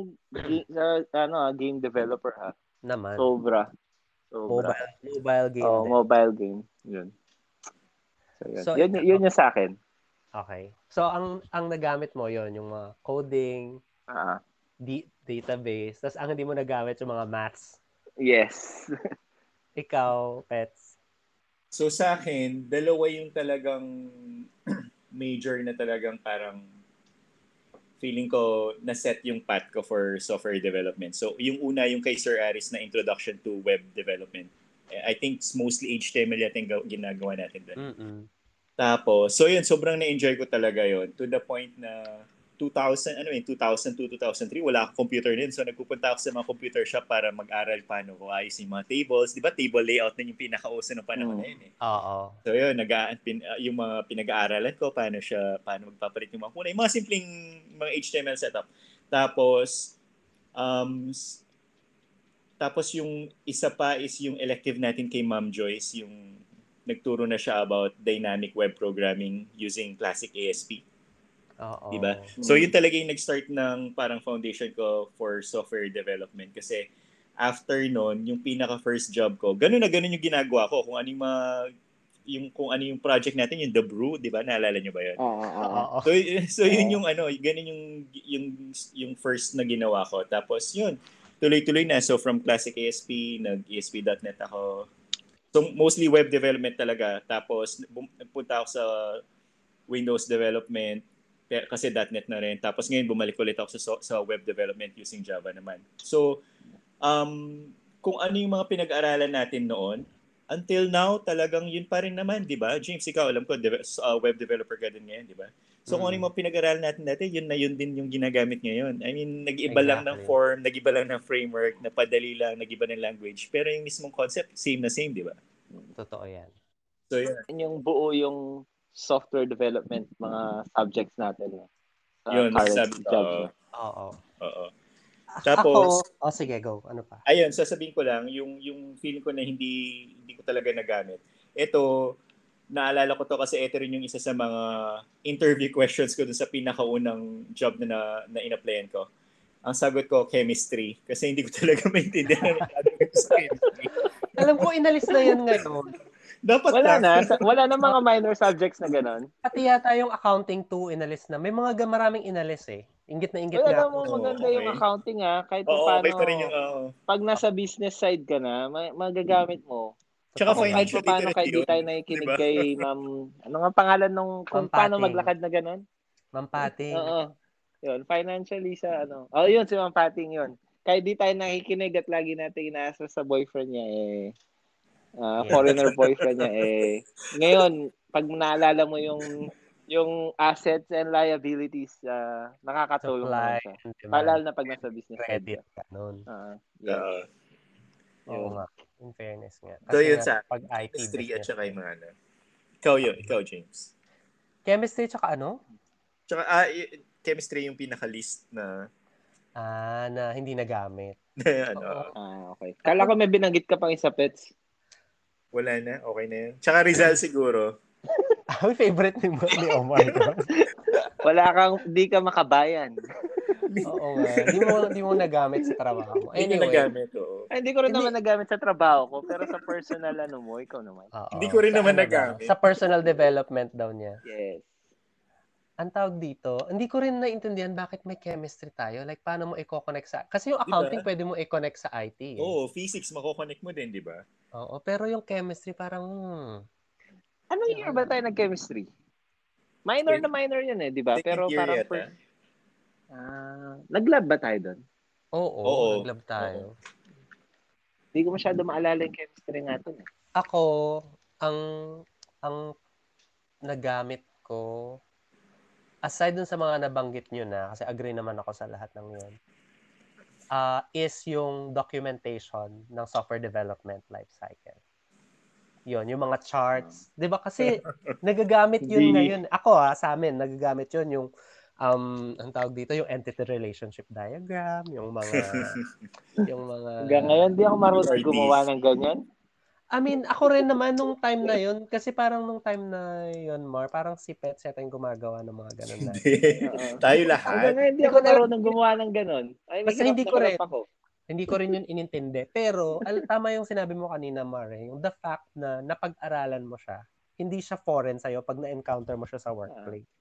sa, ano, ah, game developer ha. Naman. Sobra. Sobra. mobile, mobile game Oh, dev. mobile game. Yun. So, yun. So, yun, yun yung sa akin. Okay. So, ang ang nagamit mo yon yung mga coding, Ah, di- database, tapos ang hindi mo nagamit yung mga maths. yes. Ikaw, pets. So sa akin, dalawa yung talagang major na talagang parang feeling ko na-set yung path ko for software development. So yung una, yung kay Sir Aris na introduction to web development. I think it's mostly HTML yata yung gaw- ginagawa natin doon. Tapos, so yun, sobrang na-enjoy ko talaga yon to the point na 2000, ano yun, 2002, 2003, wala akong computer din. So, nagpupunta ako sa mga computer shop para mag-aral paano ko ayos yung mga tables. Di ba, table layout na yung pinakauso ng panahon Mm. na yun eh. Oo. So, yun, nag pin, uh, yung mga pinag-aaralan ko, paano siya, paano magpapalit yung mga kuna. Yung mga simpleng mga HTML setup. Tapos, um, tapos yung isa pa is yung elective natin kay Ma'am Joyce, yung nagturo na siya about dynamic web programming using classic ASP. Oo. Diba? So yun talaga yung nag-start ng parang foundation ko for software development kasi after nun, yung pinaka first job ko, ganun na ganun yung ginagawa ko. Kung ano yung mga, yung, kung ano yung project natin, yung The Brew, di ba? Naalala nyo ba yun? Oo, oo. Oo. So, so yun yung ano, ganun yung, yung, yung first na ginawa ko. Tapos yun, tuloy-tuloy na. So from classic ASP, nag-ASP.NET ako. So mostly web development talaga. Tapos nagpunta ako sa Windows development pe- kasi .NET na rin. Tapos ngayon bumalik ulit ako sa, sa web development using Java naman. So, um, kung ano yung mga pinag-aralan natin noon, until now, talagang yun pa rin naman, di ba? James, ikaw, alam ko, deve- uh, web developer ka din ngayon, di ba? So, kung ano Mm. yung mga pinag-aralan natin dati, yun na yun din yung ginagamit ngayon. I mean, nag-iba lang ng Exactly. form, nag-iba lang ng framework, napadali lang, nag-iba ng language. Pero yung mismong concept, same na same, di ba? Totoo yan. So. Yun yung buo yung software development mga subjects natin. no? Sa Yun, sabi, oo, no? Oo. oo. Ako, Tapos, oh sige, go. Ano pa? ayun, sasabihin ko lang, yung, yung feeling ko na hindi, hindi ko talaga nagamit. Ito, naalala ko to kasi ito rin yung isa sa mga interview questions ko dun sa pinakaunang job na, na, na in-applyan ko. Ang sagot ko, chemistry. Kasi hindi ko talaga maintindihan ko sa chemistry. Alam ko, inalis na yan ngayon. Dapat Wala na. Sa- Wala na mga minor subjects na ganun. Pati yata yung accounting 2 inalis na. May mga ga- maraming inalis eh. Ingit na ingit Wala na mo ako. maganda okay. yung accounting ah. Kahit pa Oo, paano, okay pa rin yung, oo. pag nasa business side ka na, ma- magagamit mo. Tsaka Totoo. Kahit financial pa paano, kahit di tayo nakikinig Diba? kay ma'am, ano nga pangalan nung, kung Ma'am paano Pating. maglakad na ganun? Mampating. Oo. Yun, financially sa ano. Oh, yun, si Ma'am Pating yun. Kahit di tayo nakikinig at lagi natin inaasa sa boyfriend niya, eh, ah, Yeah. foreigner boyfriend niya, eh, ngayon, pag naalala mo yung yung assets and liabilities, ah, nakakatulong Supply naman siya. Paalala na pag nasa business Credit. ka. Ganun. Ah, yeah. Oo. Oo Yun. nga. In fairness nga. So, yun nga, sa pag IT Chemistry at saka yung mga ano. Ikaw yun, ikaw James. Chemistry tsaka ano? Tsaka, ah, y- chemistry yung pinaka-list na, Ah, na hindi nagamit. na ano, Oo. Ah, okay. Kala ko may binanggit ka pang isa, Pets. Wala na, okay na yun. Tsaka Rizal siguro. Ang favorite ni, ni Omar. Wala kang, di ka makabayan. Oo nga. Hindi mo, hindi mo nagamit sa trabaho mo. Hindi ko Anyway. nagamit, oo. Ay, hindi ko rin Hindi. naman nagamit sa trabaho ko, pero sa personal ano mo, ikaw naman. Oo. Hindi ko rin naman ano nagamit. Sa personal development daw niya. Yes. Ang tawag dito, hindi ko rin naintindihan bakit may chemistry tayo. Like, paano mo i-connect sa... Kasi yung accounting, pwede mo i-connect sa IT. eh. Oo, physics, makokonect mo din, di ba? Oo, pero yung chemistry parang... Hmm, Anong year ba tayo nag-chemistry? Minor na minor yun eh, di ba? Pero year parang yata. first... Ah, nag-lab ba tayo doon? oo, Oo. naglab tayo. Hindi ko masyado maalala yung chemistry natin eh. Ako, ang ang nagamit ko, aside dun sa mga nabanggit nyo na, kasi agree naman ako sa lahat ng yun, ah is yung documentation ng software development life cycle. Yun, yung mga charts. 'Di ba kasi nagagamit yun ngayon. Ako ha, sa amin, nagagamit yun yung um, ang tawag dito, yung entity relationship diagram, yung mga, yung mga... Hanggang ngayon, di ako marunong gumawa ng ganyan. I mean, ako rin naman nung time na yun, kasi parang nung time na yun, Mar, parang si Pets yata yung gumagawa ng mga ganun na. Hindi. Oo. Tayo Hanggang lahat. ngayon, di ako marunong gumawa ng ganon. Ay, Basta hindi ko rin. Ako. Hindi ko rin yun inintindi. Pero, al- tama yung sinabi mo kanina, Mar, eh, yung the fact na napag-aralan mo siya, hindi siya foreign sa'yo pag na-encounter mo siya sa workplace.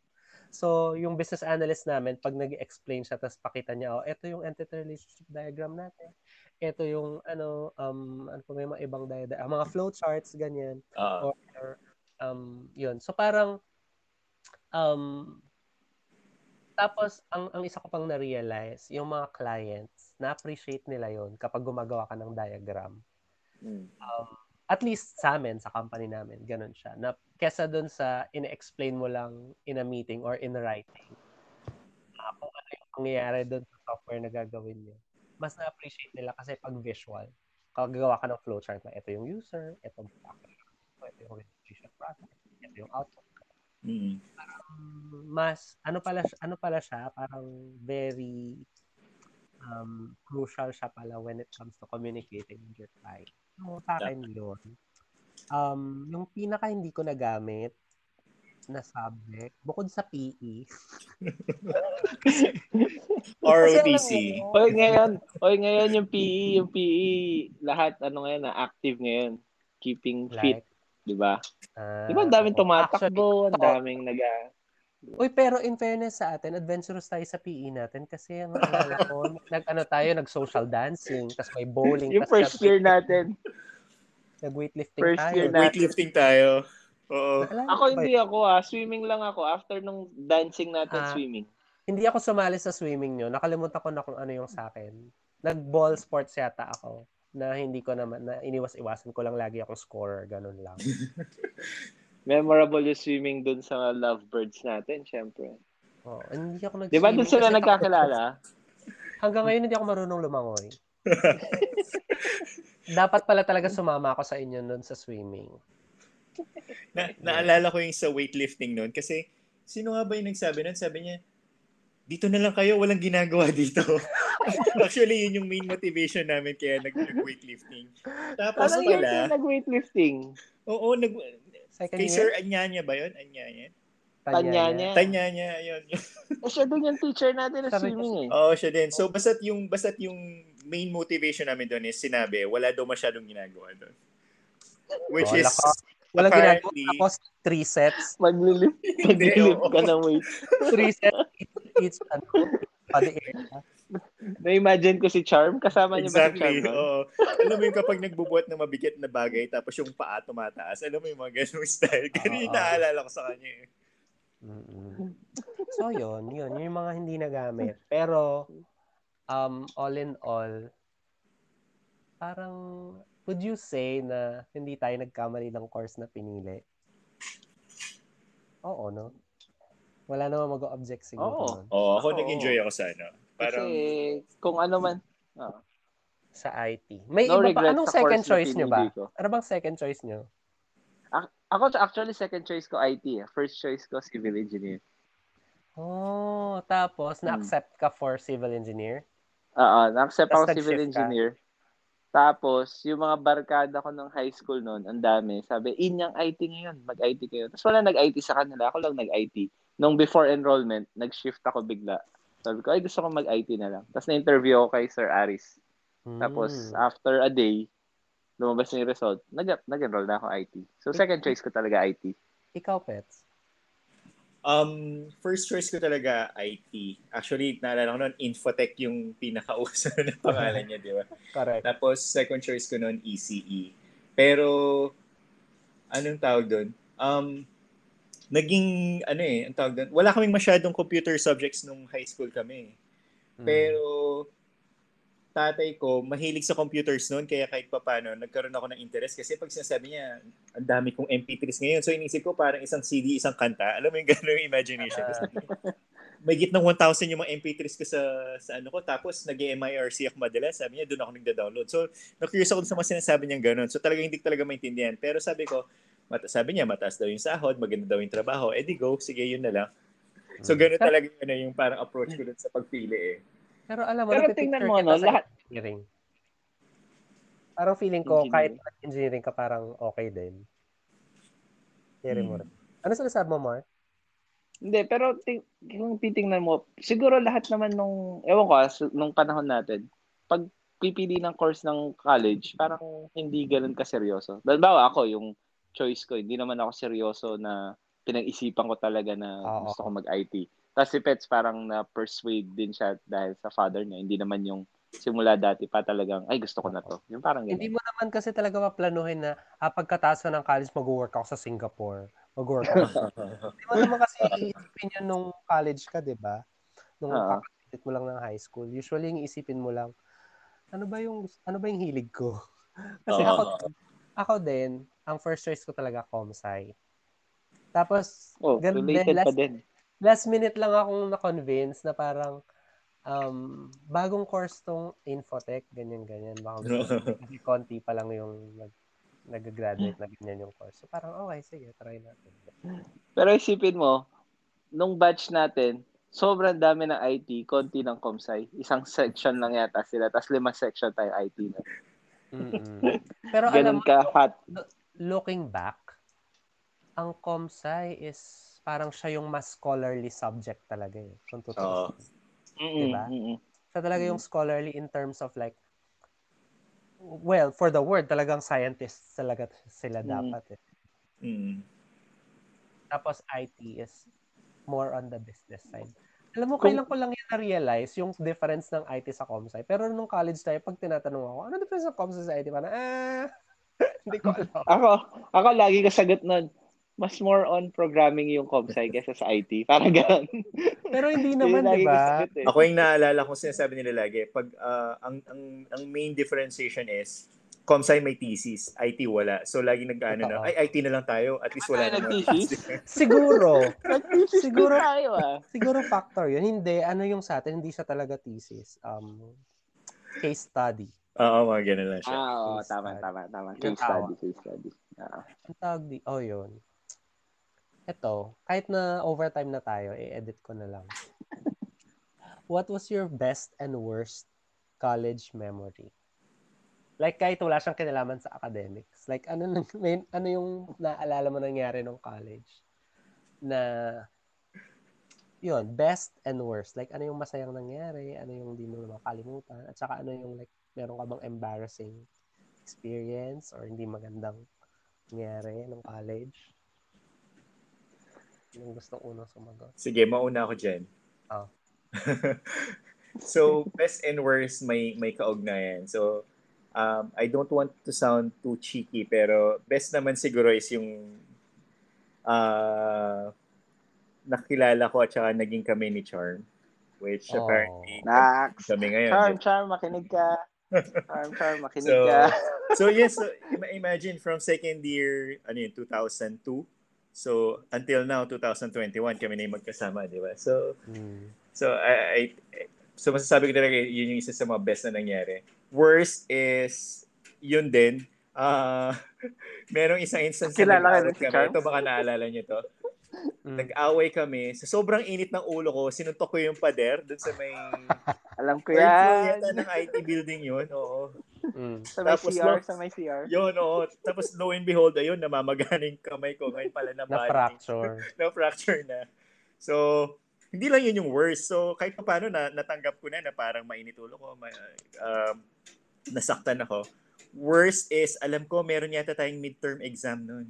So, yung business analyst namin, pag nag explain siya, tapos pakita niya, oh, ito yung entity relationship diagram natin. Ito yung, ano, um, ano pa may mga ibang diagram, ah, mga flow charts, ganyan. Oo. or um yun so parang um tapos ang ang isa ko pang na-realize yung mga clients na-appreciate nila yon kapag gumagawa ka ng diagram Hmm. um, at least sa amin sa company namin ganun siya na kesa doon sa ine-explain mo lang in a meeting or in writing uh, kung ano yung pangyayari doon sa software na gagawin niyo mas na-appreciate nila kasi pag visual gagawa ka ng flowchart na ito yung user ito yung ito yung registration process ito yung output Mm. um, mas ano pala ano pala siya parang very um, crucial siya pala when it comes to communicating with your client. So, sa akin yun. Um, yung pinaka hindi ko nagamit na subject, bukod sa PE. ROTC. Oy, ngayon, oy, ngayon yung PE, yung PE, lahat, ano ngayon, na active ngayon. Keeping fit, Like, di ba? ah, Di ba, ang daming oo. tumatakbo, ang daming nag Uy, pero in fairness sa atin, adventurous tayo sa PE natin kasi ang alala ko, nag-ano tayo, nag-social dancing, tas may bowling, Yung first year natin. nag-weightlifting first tayo. year na- Weightlifting tayo. Oo. Ako hindi ako ah, swimming lang ako after nung dancing natin Ah. swimming. Hindi ako sumali sa swimming nyo. Nakalimutan ko na kung ano yung sa akin. Nag-ball sports yata ako na hindi ko naman, na iniwas-iwasan ko lang lagi akong scorer. Ganun lang. Memorable yung swimming dun sa lovebirds natin, syempre. Oh, hindi ako nag Di ba dun sila nagkakilala? Hanggang ngayon hindi ako marunong lumangoy. Dapat pala talaga sumama ako sa inyo nun sa swimming. Na, naalala ko yung sa weightlifting noon kasi sino nga ba yung nagsabi nun? Sabi niya, dito na lang kayo, walang ginagawa dito. Actually, yun yung main motivation namin kaya nag- nag-weightlifting. Tapos Parang yun pala, yung nag-weightlifting. oo, nag, Second kay year? Sir Anyanya ba yun? Anyanya? Tanyanya. Tanyanya, yun. yun. Eh, siya din yung teacher natin na swimming eh. Oo, siya din. So, basta't yung, basta't yung main motivation namin doon is sinabi, wala daw masyadong ginagawa doon. Which Wala is, ka. Walang ginagawa. Tapos three sets. Maglilip, Hindi, maglilip ka ng weight. Three sets each, ano, body area. Na-imagine ko si Charm, kasama niya ba si Charm? Exactly. Oo. Alam mo yung kapag nagbubuhat ng mabigat na bagay tapos yung paa tumataas, alam mo yung mga ganung style. Ganun yung naalala ko sa kanya eh. Mm-mm. So, yun, yun. Yun yung mga hindi nagamit. Pero, um, all in all, parang, would you say na hindi tayo nagkamali ng course na pinili? Oo, no? Wala naman mag-object siguro. Oo. Oo, ako Oo. nag-enjoy ako sa ano. Parang, Kasi kung ano man. ah, Sa IT. May no iba pa. Anong second choice nyo ba? ko. Ano bang second choice nyo? Ako actually second choice ko IT. First choice ko civil engineer. Oh, tapos Hmm. na-accept ka for civil engineer? Oo, na-accept Tas ako civil nag-shift ka? Tapos, yung mga barkada ko ng high school noon, ang dami. Sabi, in yung IT ngayon, mag-IT kayo. Tapos wala nag-IT sa kanila, ako lang nag-IT. Nung before enrollment, nag-shift ako bigla. Sabi ko, ay gusto ko mag-IT na lang. Tapos na-interview ako kay Sir Aris. Tapos, Hmm. after a day, lumabas na yung result, nag- nag-enroll na ako IT. So, second choice ko talaga IT. Ikaw, Pets? Um, first choice ko talaga IT. Actually, naalala ko noon, Infotech yung pinakauso na pangalan niya, di ba? Correct. Tapos, second choice ko noon, ECE. Pero, anong tawag doon? Um, naging, ano eh, ang tawag doon, wala kaming masyadong computer subjects nung high school kami. Hmm. Pero, tatay ko, mahilig sa computers noon, kaya kahit pa paano, nagkaroon ako ng interest. Kasi pag sinasabi niya, ang dami kong MP3s ngayon. So, inisip ko parang isang CD, isang kanta. Alam mo yung gano'ng imagination. Ah. Tapos, may gitnang 1,000 yung mga MP3s ko sa, sa ano ko. Tapos, nag-MIRC ako madalas. Sabi niya, doon ako nagda-download. So, na-curious ako sa mga sinasabi niyang gano'n. So, talaga hindi talaga maintindihan. Pero sabi ko, mata- sabi niya, mataas daw yung sahod, maganda daw yung trabaho. Eh di go, sige, yun na lang. So, ganun talaga yun, eh, yung parang approach ko dun sa pagpili eh. Pero alam mo, Pero tingnan mo, no, sa lahat, engineering. Parang feeling ko, kahit Engineering. engineering ka, parang okay din. Mo Hmm. rin. Ano sinasabi mo, Mark? Hindi, pero ting, kung titingnan mo, siguro lahat naman nung, ewan ko, ah, nung panahon natin, pag pipili ng course ng college, parang hindi ganun kaseryoso. Bawa ako, yung choice ko, hindi naman ako seryoso na pinag-isipan ko talaga na Oo. gusto ko mag-IT. Tapos si Pets parang na-persuade din siya dahil sa father niya. Hindi naman yung simula dati pa talagang, ay gusto ko na to. Yung parang Hindi ganun. mo naman kasi talaga maplanuhin na ah, pagkataas ko ng college, mag-work ako sa Singapore. Mag-work ako. Hindi mo naman kasi iisipin yun nung college ka, di ba? Nung kakalit mo lang ng high school. Usually, yung isipin mo lang, ano ba yung ano ba yung hilig ko? kasi Oo. ako, ako din, ang first choice ko talaga comsci. Tapos, Oh, ganun din, related pa last, din. Last minute lang akong na-convince na parang um, bagong course tong Infotech, ganyan-ganyan. Baka gusto. Kasi konti pa lang yung nag, nag-graduate na ganyan yung course. So parang, okay, sige, try natin. Pero isipin mo, nung batch natin, sobrang dami ng IT, konti ng comsci. Isang section lang yata sila, tapos lima section tayo IT na. Mm-mm. Pero alam mo, ka hot. looking back, ang comsci is parang siya yung mas scholarly subject talaga eh. Kung Oo. totoo. Diba? Mm-mm. Siya talaga yung scholarly in terms of like, well, for the word, talagang scientists talaga sila Mm. dapat eh. Mm. Tapos IT is more on the business side. Alam mo, kailan ko lang yan na-realize yung difference ng IT sa comsci. Pero nung college tayo, pag tinatanong ako, ano difference ng comsci sa IT? Parang, ah, hindi ko alam. Ako, ako lagi kasagot nun. Mas more on programming yung comsci kaysa sa IT. Parang gano'n. Pero hindi naman, di ba? eh. Ako yung naalala ko sinasabi nila lagi, pag ah, ang, ang ang main differentiation is Comsci may thesis, IT wala. So lagi nag-ano na, ay IT na lang tayo, at least wala nag-thesis? Siguro. Siguro- tayo ah. siguro factor yun. Hindi, ano yung sa atin, hindi siya talaga thesis. Um, case study. Oo, mga ganun lang siya. Ah, oo, tama, tama, tama. Case study, case study. Ah. Ang tawag di, oh yun. Ito, kahit na overtime na tayo, i-edit ko na lang. What was your best and worst college memory? Like kahit wala siyang kinalaman sa academics. Like ano may, ano yung naalala mo nangyari nung college na yun, best and worst. Like ano yung masayang nangyari, ano yung hindi mo makalimutan, at saka ano yung like meron ka bang embarrassing experience or hindi magandang nangyari nung college? Yung gustong unang sumagot. Sige, mauna ako dyan. Oh. so, best and worst may may kaugnayan. So, um, I don't want to sound too cheeky, pero best naman siguro is yung uh, nakilala ko at saka naging kami ni Charm. Which Oh. apparently Nax. kami ngayon. Charm, charm, makinig ka. Charm, charm, makinig So, ka. so yes, so, ima- imagine from second year, ano yun, 2002. So, until now, 2021, kami na yung magkasama, di ba? So, Mm. so, I, I- so masasabi ko talaga, yun yung isa sa mga best na nangyari. Worst is, yun din, ah merong isang instance Kilala ka rin si kami. Ito baka naalala niyo to. Mm. Nag-away kami. Sa sobrang init ng ulo ko, sinuntok ko yung pader dun sa may Alam ko yan. yata ng IT building yun. Oo. Mm. Sa may Tapos CR, lo- sa may CR. Yun, oo. Tapos lo and behold, ayun, namamaganing kamay ko. Ngayon pala na Na-fracture. Na-fracture na. So, hindi lang yun yung worst. So, kahit pa paano, na, natanggap ko na na parang mainit ulo ko. Ma, um, nasaktan ako. Worst is, alam ko, meron yata tayong midterm exam noon.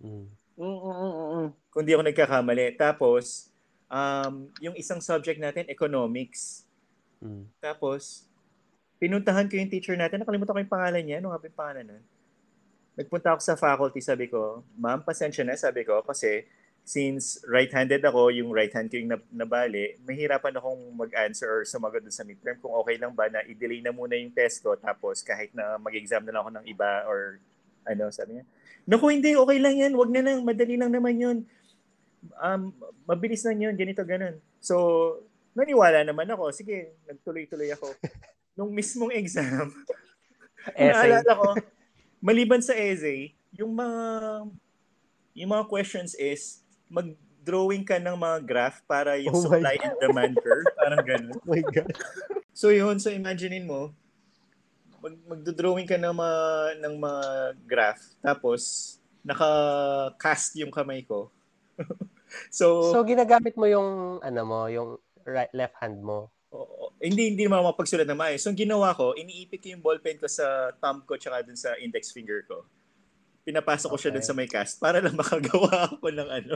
Mm. Mm, mm, mm, mm. Kung di ako nagkakamali. Tapos, um, yung isang subject natin, economics. Mm. Tapos, pinuntahan ko yung teacher natin. Nakalimutan ko yung pangalan niya. Ano nga ba yung pangalan nun? Nagpunta ako sa faculty, sabi ko, ma'am, pasensya na, sabi ko, kasi since right-handed ako, yung right hand ko yung nab- nabali, mahirapan akong mag-answer or sumagot sa midterm. Kung okay lang ba na i-delay na muna yung test ko, tapos kahit na mag-exam na lang ako ng iba or ano, sabi niya. Naku, hindi, okay lang yan. Wag na lang, madali lang naman yun. Um, mabilis lang yun, ganito, ganun. So, naniwala naman ako. Sige, nagtuloy-tuloy ako. Nung mismong exam, naalala ko, maliban sa essay, yung mga yung mga questions is mag mag-drawing ka ng mga graph para yung Oh supply and demand curve. Parang ganun. Oh my God. So yun, so imaginein mo, mag magdo-drawing ka ng mga, ng mga graph, tapos naka-cast yung kamay ko. so, So, ginagamit mo yung, ano mo, yung right, left hand mo. oo, hindi hindi naman mapagsulat na maayos. So, ang ginawa ko, iniipit ko yung ballpen ko sa thumb ko tsaka dun sa index finger ko. Pinapasok ko siya Okay. dun sa may cast para lang makagawa ako ng ano,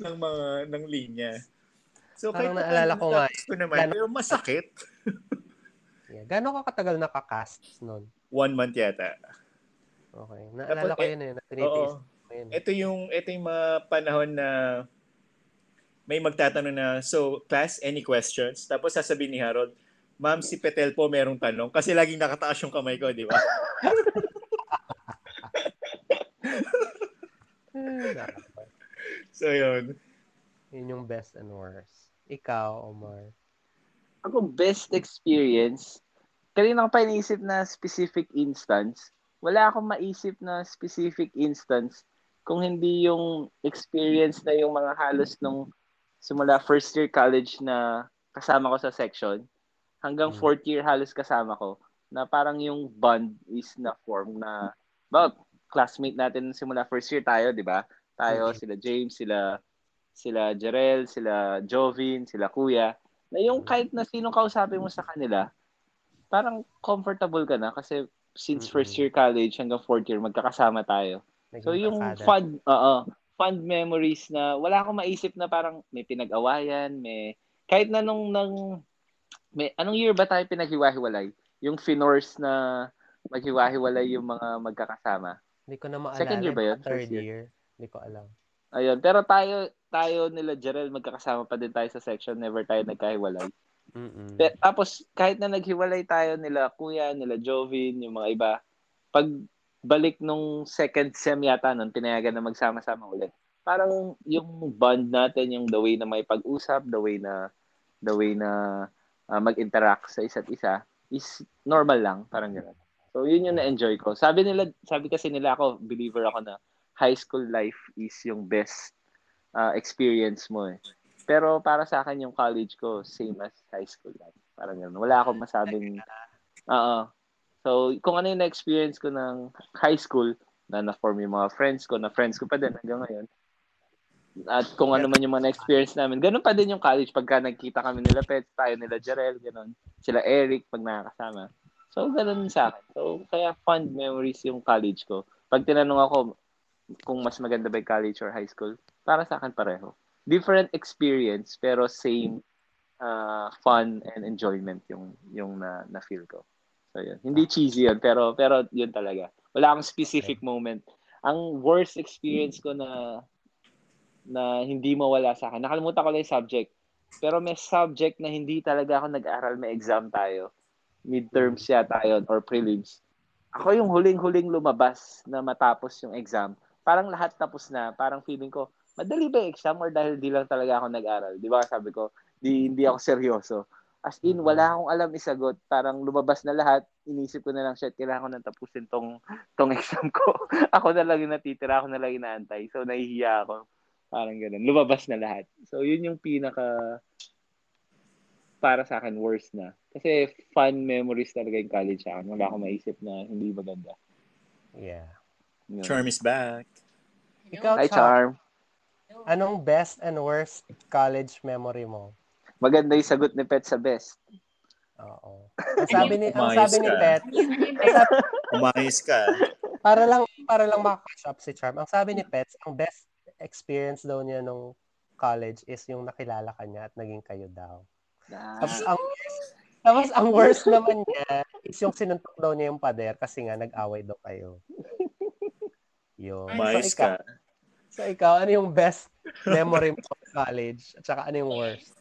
ng mga, ng linya. So, Parang kahit naalala ko nga ko naman, Gano'n- pero masakit. Yeah. Gano'n ka katagal nakakast nun? One month yata. Okay. Naalala Tapos, ko eh, yun eh. na Oo. yun. ito yung ito yung mga panahon na may magtatanong na, so, class, any questions? Tapos sasabihin ni Harold, Ma'am, si Petel po merong tanong. Kasi laging nakataas yung kamay ko, di ba? So, yun. Yun yung best and worst. Ikaw, Omar. Ako, best experience. Kanina ko pa iniisip na specific instance. Wala akong maisip na specific instance kung hindi yung experience na yung mga halos nung simula first year college na kasama ko sa section hanggang Mm. fourth year halos kasama ko na parang yung bond is na form na ba classmate natin simula first year tayo, 'di ba? Tayo Mhm. sila James, sila sila Jerel, sila Jovin, sila Kuya na yung kahit na sinong kausapin mo sa kanila, parang comfortable ka na kasi since Mm-mm. first year college hanggang fourth year magkakasama tayo. Naging So yung barkada. fun, oo, fun memories na wala akong maisip na parang may pinag-awayan, may kahit na nung nang may anong year ba tayo pinaghiwa-hiwalay? Yung finors na maghiwa-hiwalay yung mga magkakasama. Hindi ko na maalala. Second year ba yun? Third year? year. Hindi ko alam. Ayun, pero tayo tayo nila Jerel magkakasama pa din tayo sa section, never tayo nagkahiwalay. Mm-mm. Tapos, kahit na naghiwalay tayo nila Kuya, nila Jovin, yung mga iba, pag balik nung second sem yata nun, pinayagan na magsama-sama ulit. Parang yung bond natin, yung the way na may pag-usap, the way na the way na ah, mag-interact sa isa't isa is normal lang, parang gano'n. So, yun yung na-enjoy ko. Sabi nila, sabi kasi nila ako, believer ako na high school life is yung best ah, experience mo eh. Pero para sa akin yung college ko, same as high school life. Parang gano'n. Wala akong masabing, oo. So, kung ano yung na-experience ko ng high school, na na-form yung mga friends ko, na friends ko pa din hanggang ngayon, at kung ano man yung mga na-experience namin, ganun pa din yung college pagka nagkita kami nila Pets, tayo nila Jarel, ganun. Sila Eric pag nakakasama. So, ganun sa akin. So, kaya fond memories yung college ko. Pag tinanong ako kung mas maganda ba yung college or high school, para sa akin pareho. Different experience, pero same uh, fun and enjoyment yung yung na, na feel ko. So, yun. Hindi cheesy yun, pero, pero yun talaga. Wala akong specific moment. Ang worst experience ko na na hindi mawala sa akin. Nakalimutan ko lang yung subject. Pero may subject na hindi talaga ako nag-aral, may exam tayo. Midterms yata yun or prelims. Ako yung huling-huling lumabas na matapos yung exam. Parang lahat tapos na. Parang feeling ko, madali ba yung exam or dahil di lang talaga ako nag-aral? Di ba sabi ko, di, hindi ako seryoso. As in, wala akong alam isagot. Parang lumabas na lahat. Inisip ko na lang, shit, kailangan ko nang tapusin tong, tong exam ko. ako na lang yung natitira, ako na lang inaantay. So, nahihiya ako. Parang ganun. Lumabas na lahat. So, yun yung pinaka para sa akin worst na. Kasi fun memories talaga yung college sa akin. Wala akong maisip na hindi maganda. Yeah. Yun. Charm is back. Ikaw, Hi, Char. Charm. Anong best and worst college memory mo? Maganda yung sagot ni Pet sa best. Oo. Ang sabi ni ang sabi ni. Pet, Umayos ka. para lang para lang makaka up si Charm. Ang sabi ni Pets, ang best experience daw niya nung college is yung nakilala ka niya at naging kayo daw. Tapos Ah, ang tapos ang worst naman niya is yung sinuntok daw niya yung pader kasi nga nag-away daw kayo. Yun. Umayos so, ikaw, ka. so ikaw, ano yung best memory mo sa college? At saka ano yung worst?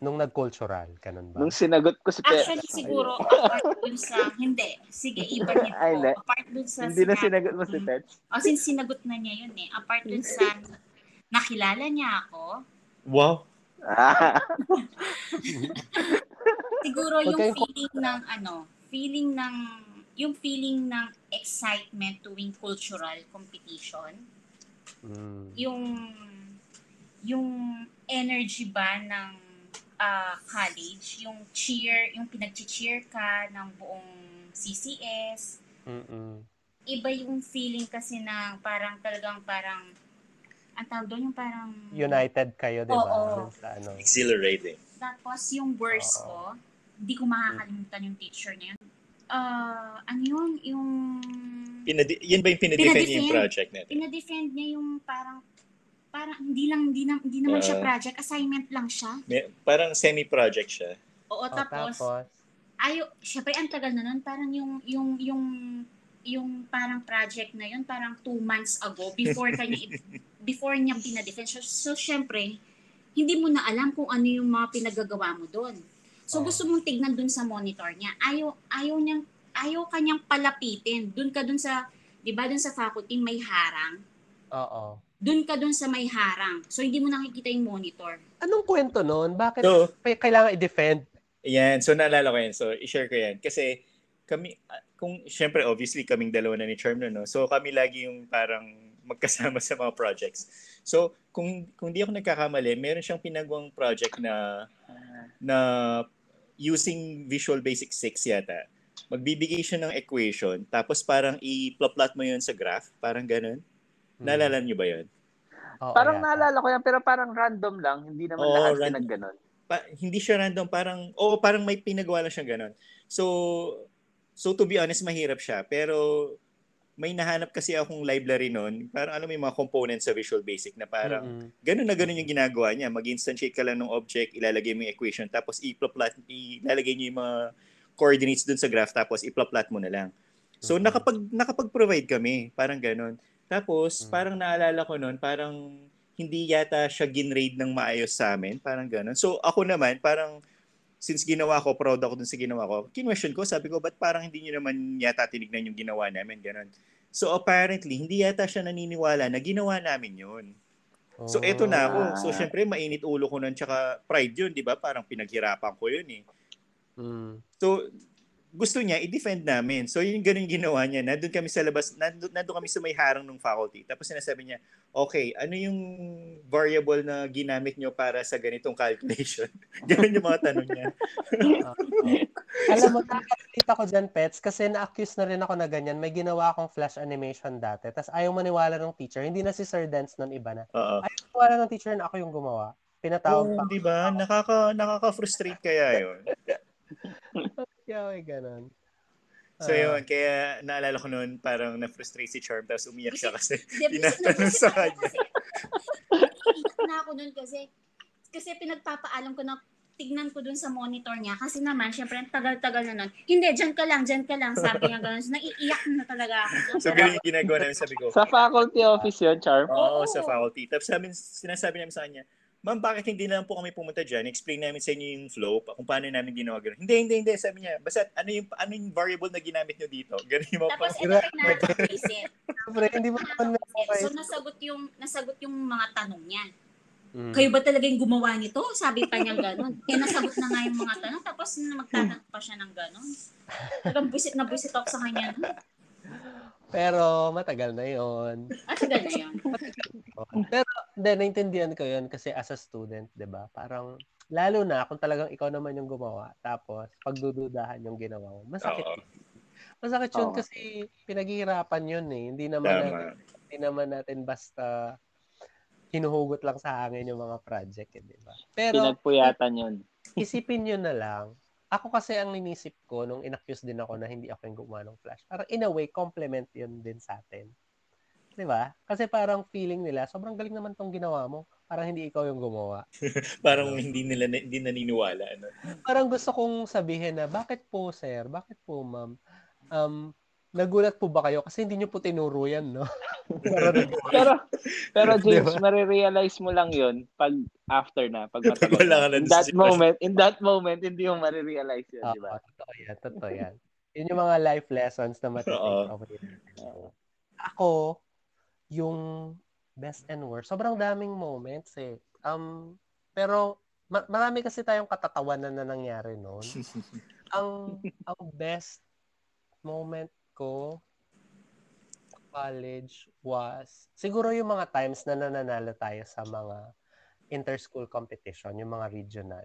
Nung nag-cultural, ganun ba? nung sinagot ko si Pet. Actually, siguro, apart dun sa, hindi. Sige, iba niya Ay, hindi. po. Apart dun sa, Hindi na sinabi- sinagot mo si Mm. Pet. O, since sinagot na niya yun eh. Apart dun sa, nakilala niya ako, Wow. Siguro yung kayong- feeling ng, ano, feeling ng, yung feeling ng excitement tuwing cultural competition. Mm. Yung yung energy ba ng ah, college, yung cheer, yung pinag-cheer ka ng buong CCS, Mm-mm. iba yung feeling kasi na parang talagang parang ang tawag doon yung parang United kayo, di ba? Oo. Dun sa ano. Exhilarating. Tapos yung worst Oo. ko, hindi ko makakalimutan yung teacher na yun. Ah, ano yun? Yung Pinadi- yun ba yung pinadefend niya yung project natin? pinadefend niya yung parang parang hindi lang hindi, na, hindi naman siya Ah. project, assignment lang siya. May, parang semi-project siya. Oo, Oh, tapos, tapos, ayo, syempre ang tagal na nun, parang yung yung yung yung parang project na yun, parang two months ago before kanya before niya pinadefend. So, so syempre, hindi mo na alam kung ano yung mga pinagagawa mo doon. So Oh. gusto mong tignan doon sa monitor niya. Ayaw ayaw niyang ayaw kanyang palapitin. Doon ka doon sa 'di ba doon sa faculty may harang. oo. Doon ka doon sa may harang. So hindi mo nakikita yung monitor. Anong kwento nun? Bakit So, kailangan i-defend? Yan, so naalala ko yan. So, i-share ko yan. Kasi kami, kung, syempre, obviously, kaming dalawa na ni Charm na, no? So, kami lagi yung parang magkasama sa mga projects. So, kung, kung di ako nagkakamali, meron siyang pinagawang project na, na using Visual Basic 6 yata. Magbibigay siya ng equation, tapos parang i-plot mo yun sa graph, parang ganun. Mm. Naalala niyo ba yun? Oo, Parang yata. naalala ko yan, pero parang random lang. Hindi naman Oo, lahat ran- pinagganon. pa, hindi siya random, parang, oo, parang may pinagawa lang siyang ganon. So, so to be honest, mahirap siya. Pero, may nahanap kasi akong library noon, parang alam mo yung mga components sa Visual Basic na parang, Mm-mm. ganun na ganun yung ginagawa niya. Mag-instantiate ka lang ng object, ilalagay mo yung equation, tapos i-plot, ilalagay niyo yung mga coordinates dun sa graph, tapos i-plot mo na lang. So, Mhm. nakapag, nakapag-provide kami, parang ganun. Tapos, Mhm. parang naalala ko noon, parang hindi yata siya ginrade ng maayos sa amin, parang ganun. So, ako naman, parang, since ginawa ko, proud ako dun sa ginawa ko, kinwestiyon ko, sabi ko, ba't parang hindi niyo naman yata tinignan yung ginawa namin, ganun. So, apparently, hindi yata siya naniniwala na ginawa namin yun. So, eto na ako. So, Ah. syempre, mainit ulo ko nun, tsaka pride yun, di ba? Parang pinaghirapan ko yun eh. Mm. So, gusto niya, i-defend namin. So, yun ganun yung ginawa niya. Nandun kami sa labas, nandun, nandun kami sa may harang ng faculty. Tapos sinasabi niya, okay, ano yung variable na ginamit nyo para sa ganitong calculation? ganun yung mga tanong niya. Alam mo, nakakita ko dyan, Pets, kasi na-accuse na rin ako na ganyan. May ginawa akong flash animation dati. Tapos ayaw maniwala ng teacher. Hindi na si Sir Dance nun, iba na. Oo. Ayaw maniwala ng teacher na ako yung gumawa. Pinatawag pa. Oh, di ba? Nakaka, nakaka-frustrate kaya yun. Kaya may ganun. So, Ah, yun. Kaya naalala ko noon, parang na-frustrate si Charm, tapos umiyak siya kasi tinatanong sa kanya. Na ako dun kasi kasi pinagpapaalam ko na tignan ko dun sa monitor niya kasi naman syempre tagal-tagal na nun. Hindi, dyan ka lang, dyan ka lang. Sabi niya gano'n. So, naiiyak na talaga ako. So, ganun yung ginagawa namin. Sabi ko, Sa faculty office yun, Charm. Oo, Oo. sa faculty. Tapos sabi, sinasabi namin sa kanya, Ma'am, bakit hindi na lang po kami pumunta dyan? Explain namin sa inyo yung flow, pa- kung paano namin ginawa ganun. Hindi, hindi, hindi. Sabi niya, basta ano yung, ano yung variable na ginamit nyo dito? Ganun yung Tapos pa- ito yung nakaka-visit. Siyempre, hindi mo naman okay. So nasagot yung nasagot yung mga tanong niya. Mm. Kayo ba talaga yung gumawa nito? Sabi pa niya gano'n. Kaya nasagot na nga yung mga tanong. Tapos magtatanong pa siya ng gano'n. Talagang buisit na buisit ako sa kanya. Pero matagal na yon. At tagal na yun. Pero hindi, naintindihan ko yun kasi as a student, di ba? Parang, lalo na kung talagang ikaw naman yung gumawa, tapos pagdududahan yung ginawa mo, masakit. Oo, Masakit yun Oo. kasi pinaghihirapan yun eh. Hindi naman, tama. natin, hindi naman natin basta hinuhugot lang sa hangin yung mga project, eh, di ba? Pero Pinagpuyatan yun. isipin nyo na lang, ako kasi ang inisip ko nung inaccuse din ako na hindi ako yung gumawa ng flash. Parang in a way, compliment yun din sa atin. Di ba? Kasi parang feeling nila, sobrang galing naman tong ginawa mo. Parang hindi ikaw yung gumawa. Parang hindi nila hindi naniniwala. Ano? Parang gusto kong sabihin na, bakit po sir? Bakit po ma'am? Um, nagulat po ba kayo? Kasi hindi nyo po tinuro yan, no? Pero, pero James, Di ba? marirealize mo lang yun pag after na, pag matagal Wala ka na. na In sa that moment, in that moment, hindi mo marirealize yun, di ba? totoo yan, totoo yan. Yun yung mga life lessons na matitake. Ako, yung best and worst, sobrang daming moments eh. Um, pero ma- marami kasi tayong katatawanan na nangyari noon. ang ang best moment ko college was, siguro yung mga times na nananalo tayo sa mga inter-school competition, yung mga regional.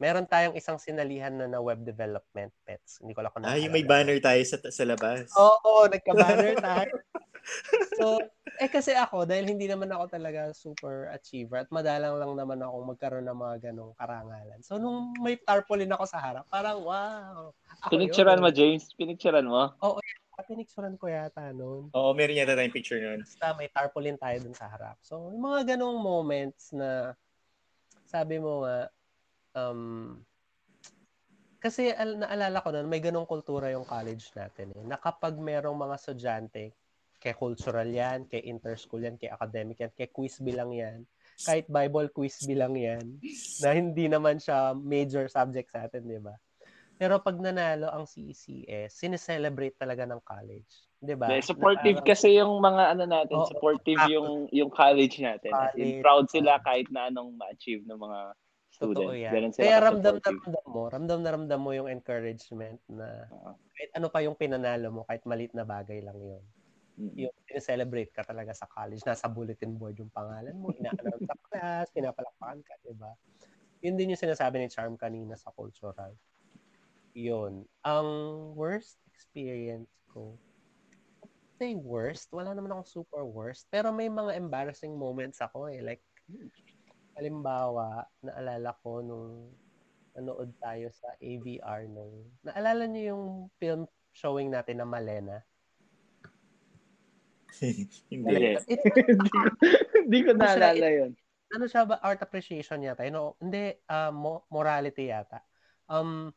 Meron tayong isang sinalihan na na web development pets. Hindi ko lang kung Ah, yung may banner tayo sa, sa labas. Oo, nagka-banner tayo. so, eh kasi ako, dahil hindi naman ako talaga super achiever at madalang lang naman ako magkaroon ng mga ganong karangalan. So, nung may tarpaulin ako sa harap, parang wow. Pinicturean mo, James? Pinicturean mo? Pinicturean ko yata noon. Oo, meron yata tayong picture nun. Basta may tarpaulin tayo dun sa harap. So, yung mga ganong moments na sabi mo nga, um, kasi al- naalala ko nun, may ganong kultura yung college natin eh, na kapag merong mga estudyante, kay cultural yan, kay interschool yan, kay academic yan, kay quiz bilang yan, kahit Bible quiz bilang yan, na hindi naman siya major subject sa atin, di ba? Pero pag nanalo ang CECS, sineselebrate talaga ng college. Di ba? Supportive Na kasi yung mga ano natin, Oo, supportive yung yung college natin. As in, College. proud sila kahit na anong ma-achieve ng mga Totoo students. yan. Ganun sila Kaya ramdam na ramdam mo, ramdam na ramdam mo yung encouragement na kahit ano pa yung pinanalo mo, kahit malit na bagay lang yun. Mm. Yung celebrate ka talaga sa college, nasa bulletin board yung pangalan mo, ina-announce sa class, pinapalakpakan ka, di ba? Yun din yung sinasabi ni Charm kanina sa cultural. Yun. Ang worst experience ko, say worst, wala naman akong super worst, pero may mga embarrassing moments ako eh. Like, halimbawa, naalala ko nung nanood tayo sa AVR nung, naalala niyo yung film showing natin na Malena? Hindi. Hindi ko naalala yun. ano siya ba? Art appreciation yata. You know, hindi, uh, mo- morality yata. Um,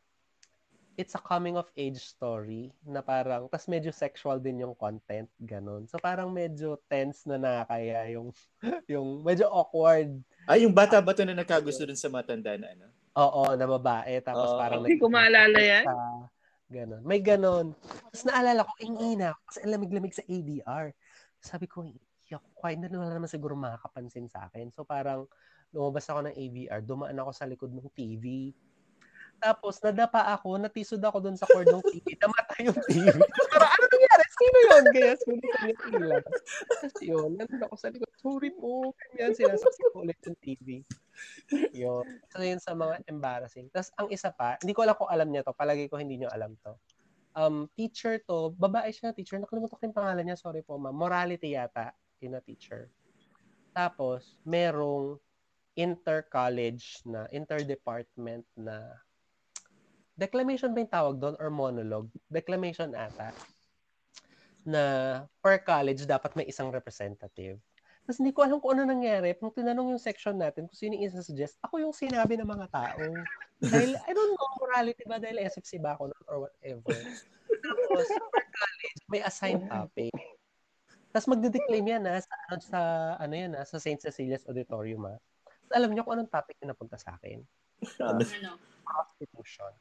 it's a coming of age story na parang, tas medyo sexual din yung content, ganun. So parang medyo tense na nakakaya yung, yung medyo awkward. Ah, yung bata ba to na nagkagusto dun sa matanda na ano? Oo, na babae. Tapos Oo. parang Hindi ko maalala yan. Sa- Ganon. May ganon. Tapos naalala ko, ingina. Kasi ang lamig-lamig sa ADR. Sabi ko, ko. Kahit na wala naman siguro makakapansin sa akin. So parang lumabas ako ng AVR. Dumaan ako sa likod ng TV. Tapos nadapa ako, natisod ako doon sa cord ng TV. Namatay yung TV. Parang ano nangyari? Sino yun? Kaya sulit ko yung ilan. Tapos yun, nandun ako sa likod. Sorry po. Ganyan, sinasaksak ko ulit yung TV. Yun. So yun sa mga embarrassing. Tapos ang isa pa, hindi ko alam kung alam niya to. Palagi ko hindi niyo alam to. Um, teacher to, babae siya teacher. Nakalimutan ko yung pangalan niya. Sorry po ma'am. Morality yata. Yun na teacher. Tapos, merong inter-college na, inter-department na declamation ba yung tawag doon or monologue? Declamation ata na per college dapat may isang representative. Tapos hindi ko alam kung ano nangyari. Nung tinanong yung section natin kung sino yung isa-suggest, ako yung sinabi ng mga tao. Dahil, I don't know, morality ba? Dahil SFC ba ako or whatever. Tapos, per college, may assigned topic. Tapos magde-declaim yan ha, sa, ano, sa, ano yan ha, sa St. Cecilia's Auditorium ha. Tapos alam niyo kung anong topic na napunta sa akin? Ah. Ano? Prostitution.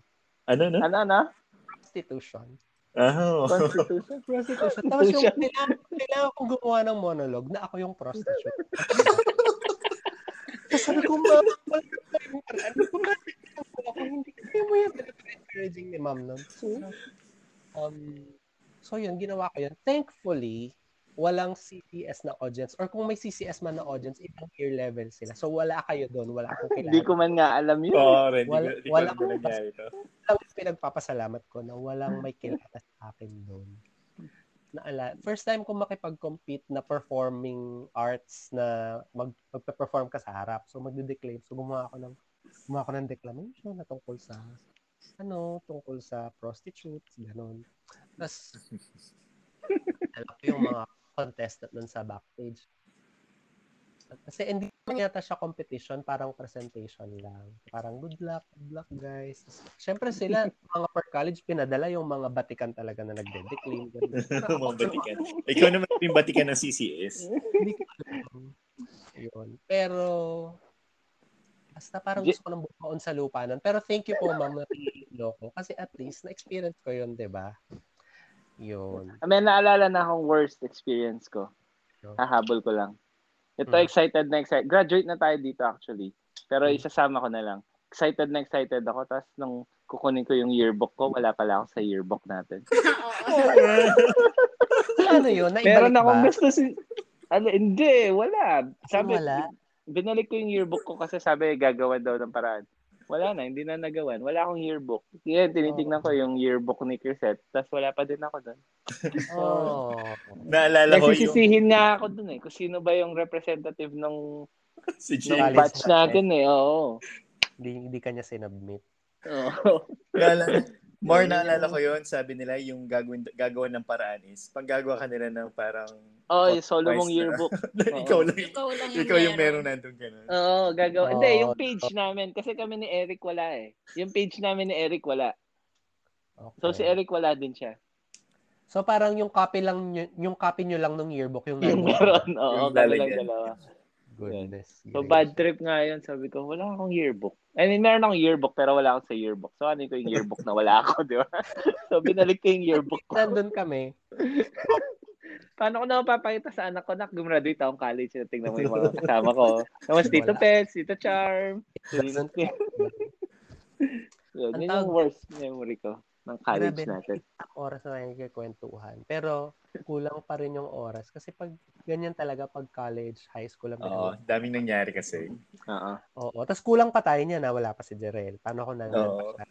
Ano na? Ano, ano? Prostitution. Ah, Constitution? Prostitution. Tapos yung kailangan, kailangan kong gumawa ng monologue na ako yung prostitute. Tapos sabi ko, ma'am, wala ka yung paraan. Ako? Hindi kaya mo yan. Encouraging ni ma'am nun. So, um, so yun, ginawa ko yun. Thankfully, walang CCS na audience or kung may CCS man na audience, ibang year level sila. So wala kayo doon, wala akong Hindi kilala. ko man nga alam yun. Oo, rin. Di Wala- ko- di ko wala akong nangyari to. lang pinagpapasalamat ko na walang may kilala sa akin doon. Naala, first time ko makipag-compete na performing arts na mag, magpe-perform ka sa harap. So magde-declaim. So gumawa ako ng gumawa ako ng declamation na tungkol sa ano, tungkol sa prostitutes, ganun. Tapos alam ko yung mga contestant nun sa backstage. Kasi hindi naman yata siya competition, parang presentation lang. Parang good luck, good luck guys. Siyempre sila, mga per college, pinadala yung mga batikan talaga na nagde-declaim. Mga batikan. Ikaw naman yung batikan ng CCS. Yun. Pero, basta parang gusto ko nang bumaon sa lupa nun. Pero thank you po, ma'am, na ko. Kasi at least, na-experience ko yun, di ba? Yun. May naalala na akong worst experience ko. Hahabol ko lang. Ito, Hmm. excited na excited. Graduate na tayo dito actually. Pero Hmm. isasama ko na lang. Excited na excited ako. Tapos nung kukunin ko yung yearbook ko, wala pala ako sa yearbook natin. Oo. ano yun? Naibalik Meron akong gusto si... Ano, hindi, wala. Sabi, wala? binalik ko yung yearbook ko kasi sabi gagawa daw ng paraan. Wala na, hindi na nagawan. Wala akong yearbook. Kaya tinitingnan ko yung yearbook ni Crisette, tapos wala pa din ako doon. Oh. Naalala ko yung Nagsisisihin nga ako doon eh, kung sino ba yung representative ng, si ng College Jay. batch natin eh. Oo. Hindi, hindi kanya sinubmit. Oo. Naalala, more naalala ko yun, sabi nila yung gagawin, gagawa ng paraan is, pag gagawa ka nila ng parang, Oh, yung solo mong na. yearbook. ikaw lang, Ikaw lang yung ikaw yung meron nandun ka na. Oo, gagawa. Oo. Hindi, yung page namin, kasi kami ni Eric wala eh. Yung page namin ni Eric wala. Okay. So si Eric wala din siya. So parang yung copy lang nyo- yung copy nyo lang ng yearbook yung Yung meron, oo, Yung kami lang dalawa. Goodness. So gracious. bad trip nga yun. Sabi ko, wala akong yearbook. I mean, meron akong yearbook pero wala akong sa yearbook. So ano ko yung yearbook na wala ako, di ba? so binalik ko yung yearbook ko. Nandun kami. Paano ko na mapapakita sa anak ko na gumraduate akong college? Tingnan mo yung mga kasama ko. Naman si Tito. Pets, Tito Charm. Kami. Yun, Ang yun yung worst memory ko ng college Grabe. natin. oras na nakikikwentuhan. Pero kulang pa rin yung oras. Kasi pag ganyan talaga pag college, high school ang Oo, pinag- daming nangyari kasi. Oo. Oo. Tapos kulang pa tayo niya na wala pa si Jerel. Paano Oo. pa siya?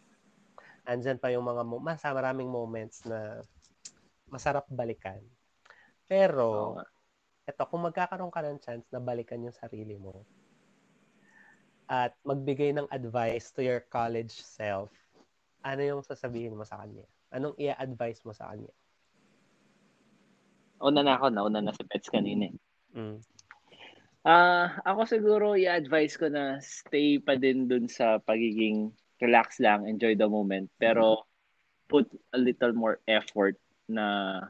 Andyan pa yung mga mo- mas maraming moments na masarap balikan. Oo Pero, nga. eto, kung magkakaroon ka ng chance na balikan yung sarili mo at magbigay ng advice to your college self, ano yung sasabihin mo sa kanya? Anong i-advise mo sa kanya? Una na ako, nauna na si Pets kanina. eh. Mm. Ah, ako siguro i-advise ko na stay pa din dun sa pagiging relax lang, enjoy the moment, pero put a little more effort na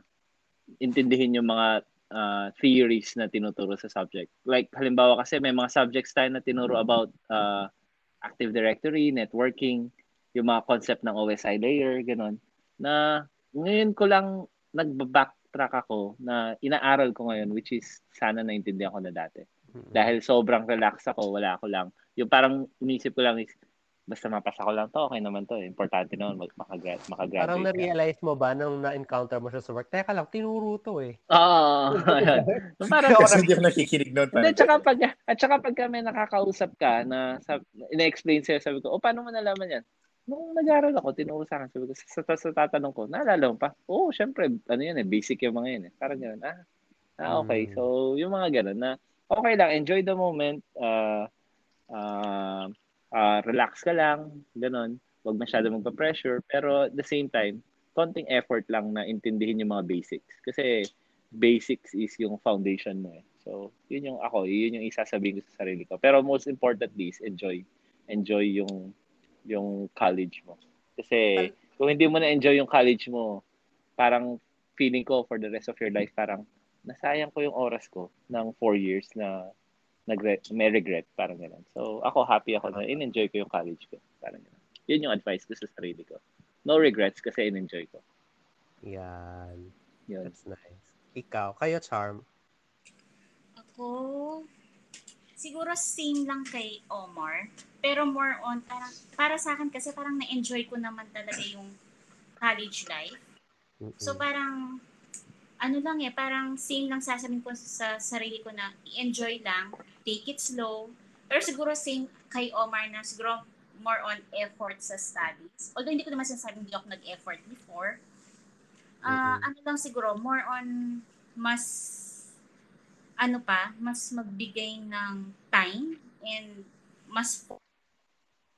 intindihin yung mga ah, theories na tinuturo sa subject. Like halimbawa kasi may mga subjects tayo na tinuro about ah, Active Directory, networking, yung mga concept ng OSI layer, ganun. Na ngayon ko lang nagba-backtrack ako na inaaral ko ngayon which is sana naintindihan ko na dati. Dahil sobrang relax ako, wala ako lang. Yung parang inisip ko lang is, basta mapasa ko lang to, okay naman to. Importante naman mag makagrad, makagraduate. Parang na-realize mo ba nung na-encounter mo siya sa work? Teka lang, tinuro to eh. Oo. Yung parang, Kasi hindi ako nakikinig noon. hindi, tsaka pag, at tsaka pag kami nakakausap ka na sa, ina-explain sa'yo, sabi ko, o paano mo nalaman yan? Nung nag-aaral ako, tinuro sa akin, sabi ko, sa, sa, sa tatanong ko, naalala mo pa? Oo, syempre, ano yan eh, basic yung mga yan eh. Parang gano'n, ah, ah okay. Mm. So, yung mga gano'n na, okay lang, enjoy the moment, uh, uh, uh, relax ka lang, gano'n. Huwag masyado magpa-pressure, pero at the same time, konting effort lang na intindihin yung mga basics. Kasi basics is yung foundation mo eh. So, yun yung ako, yun yung isasabihin ko sa sarili ko. Pero most importantly is enjoy. Enjoy yung yung college mo. Kasi kung hindi mo na enjoy yung college mo, parang feeling ko for the rest of your life, parang nasayang ko yung oras ko ng four years na nagre- may regret, parang gano'n. So, ako happy ako na in-enjoy ko yung college ko. Parang gano'n. Yun yung advice ko sa sarili ko. No regrets kasi in-enjoy ko. Yan. Yun. That's nice. Ikaw, kayo, Charm. Ako, siguro same lang kay Omar. Pero more on, parang, para sa akin kasi parang na-enjoy ko naman talaga yung college life. Mm-mm. So parang, ano lang eh, parang same lang sasabihin ko sa sarili ko na i-enjoy lang, take it slow. Pero siguro same kay Omar na siguro more on effort sa studies. Although hindi ko naman sinasabing hindi ako nag-effort before. Ah, Mhm. Ano lang siguro, more on mas ano pa, mas magbigay ng time and mas focus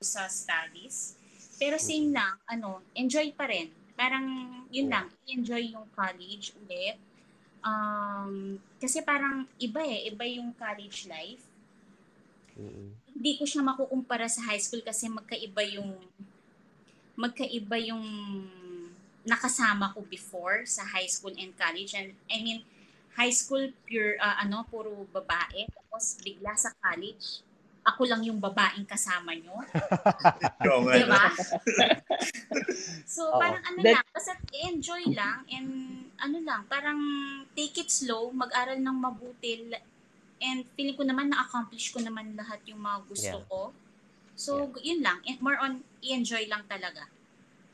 sa studies. Pero same lang, ano, enjoy pa rin. Parang yun lang, enjoy yung college ulit. Um, kasi parang iba eh, iba yung college life. Mm-mm. Hindi ko siya makukumpara sa high school kasi magkaiba yung magkaiba yung nakasama ko before sa high school and college and I mean high school pure ah, ano puro babae tapos bigla sa college ako lang yung babaeng kasama nyo. Oo nga. Di ba? so, Oo. parang ano That- lang, basta enjoy lang and ano lang, parang take it slow, mag-aral ng mabuti and feeling ko naman na-accomplish ko naman lahat yung mga gusto Yeah. ko. So, yun lang. And more on, i-enjoy lang talaga.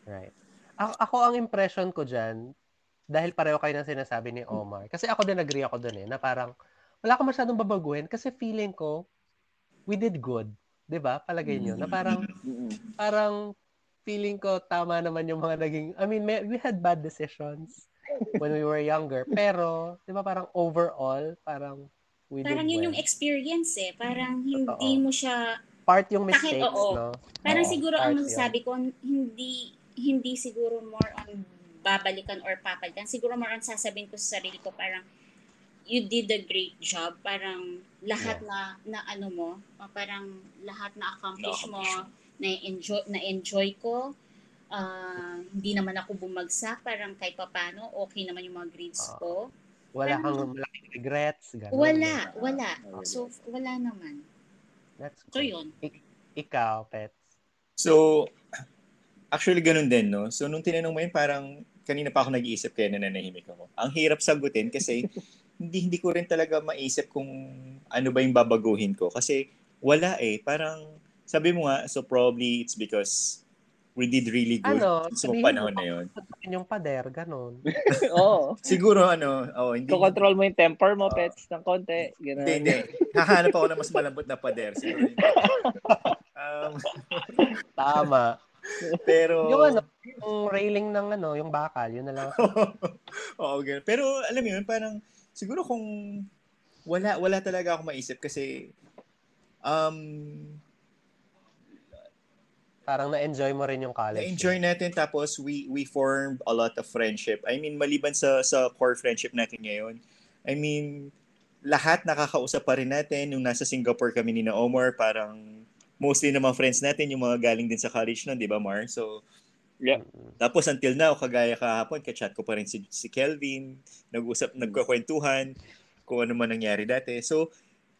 Right. Ako, ako ang impression ko dyan, dahil pareho kayo ng sinasabi ni Omar, kasi ako din agree ako dun eh, na parang wala ka masyadong babaguhin kasi feeling ko, we did good. 'Di ba? Palagay nyo. Na parang, Mm-mm. parang feeling ko tama naman yung mga naging, I mean, may, we had bad decisions when we were younger. Pero, di ba parang overall, parang we Parang did yun well. yung experience eh. Parang hindi Totoo. mo siya, Part yung Kahit mistakes, oo. no? parang Oo, siguro ang masasabi ko, hindi, hindi siguro more on babalikan or papalitan. Siguro more on sasabihin ko sa sarili ko, parang you did a great job. Parang lahat na, na ano mo, uh, parang lahat na accomplish mo, na enjoy, na enjoy ko. Ah, hindi naman ako bumagsak, parang kahit papano, okay naman yung mga grades Oo. ko. Wala kang malaking regrets, gano'n. Wala, wala. Wala. So, wala naman. That's So, good. yun. Ikaw, Pets. So, actually ganun din, no? So, nung tinanong mo yun, parang kanina pa ako nag-iisip kaya nananahimik ako. Ang hirap sagutin kasi hindi hindi ko rin talaga maisip kung ano ba yung babaguhin ko. Kasi wala eh. Parang, sabi mo nga, so probably it's because we did really good Ano, sa mga panahon na yun. Yung pader, gano'n. Oo. Siguro, ano, oh, hindi, Ko-control mo yung temper mo, Oo. pets, ng konti. Ganun. hindi, hindi. Hahanap ako ng mas malambot na pader. Siguro yun. Um, Tama. pero, Yung ano, yung railing ng ano, yung bakal, yun na lang. Oo, ganun. Pero alam mo yun, parang siguro kung wala wala talaga ako maisip kasi um Parang na-enjoy mo rin yung college. na-enjoy natin tapos we we formed a lot of friendship. I mean, maliban sa sa core friendship natin ngayon. I mean, lahat nakakausap pa rin natin nung nasa Singapore kami ni na Omar, parang mostly mga friends natin yung mga galing din sa college nun, di ba Mar? So, Yeah. Mm-mm. Tapos until now, kagaya kahapon, kachat ko pa rin si, si Kelvin, nag-usap, nagkakwentuhan, kung ano man nangyari dati. So,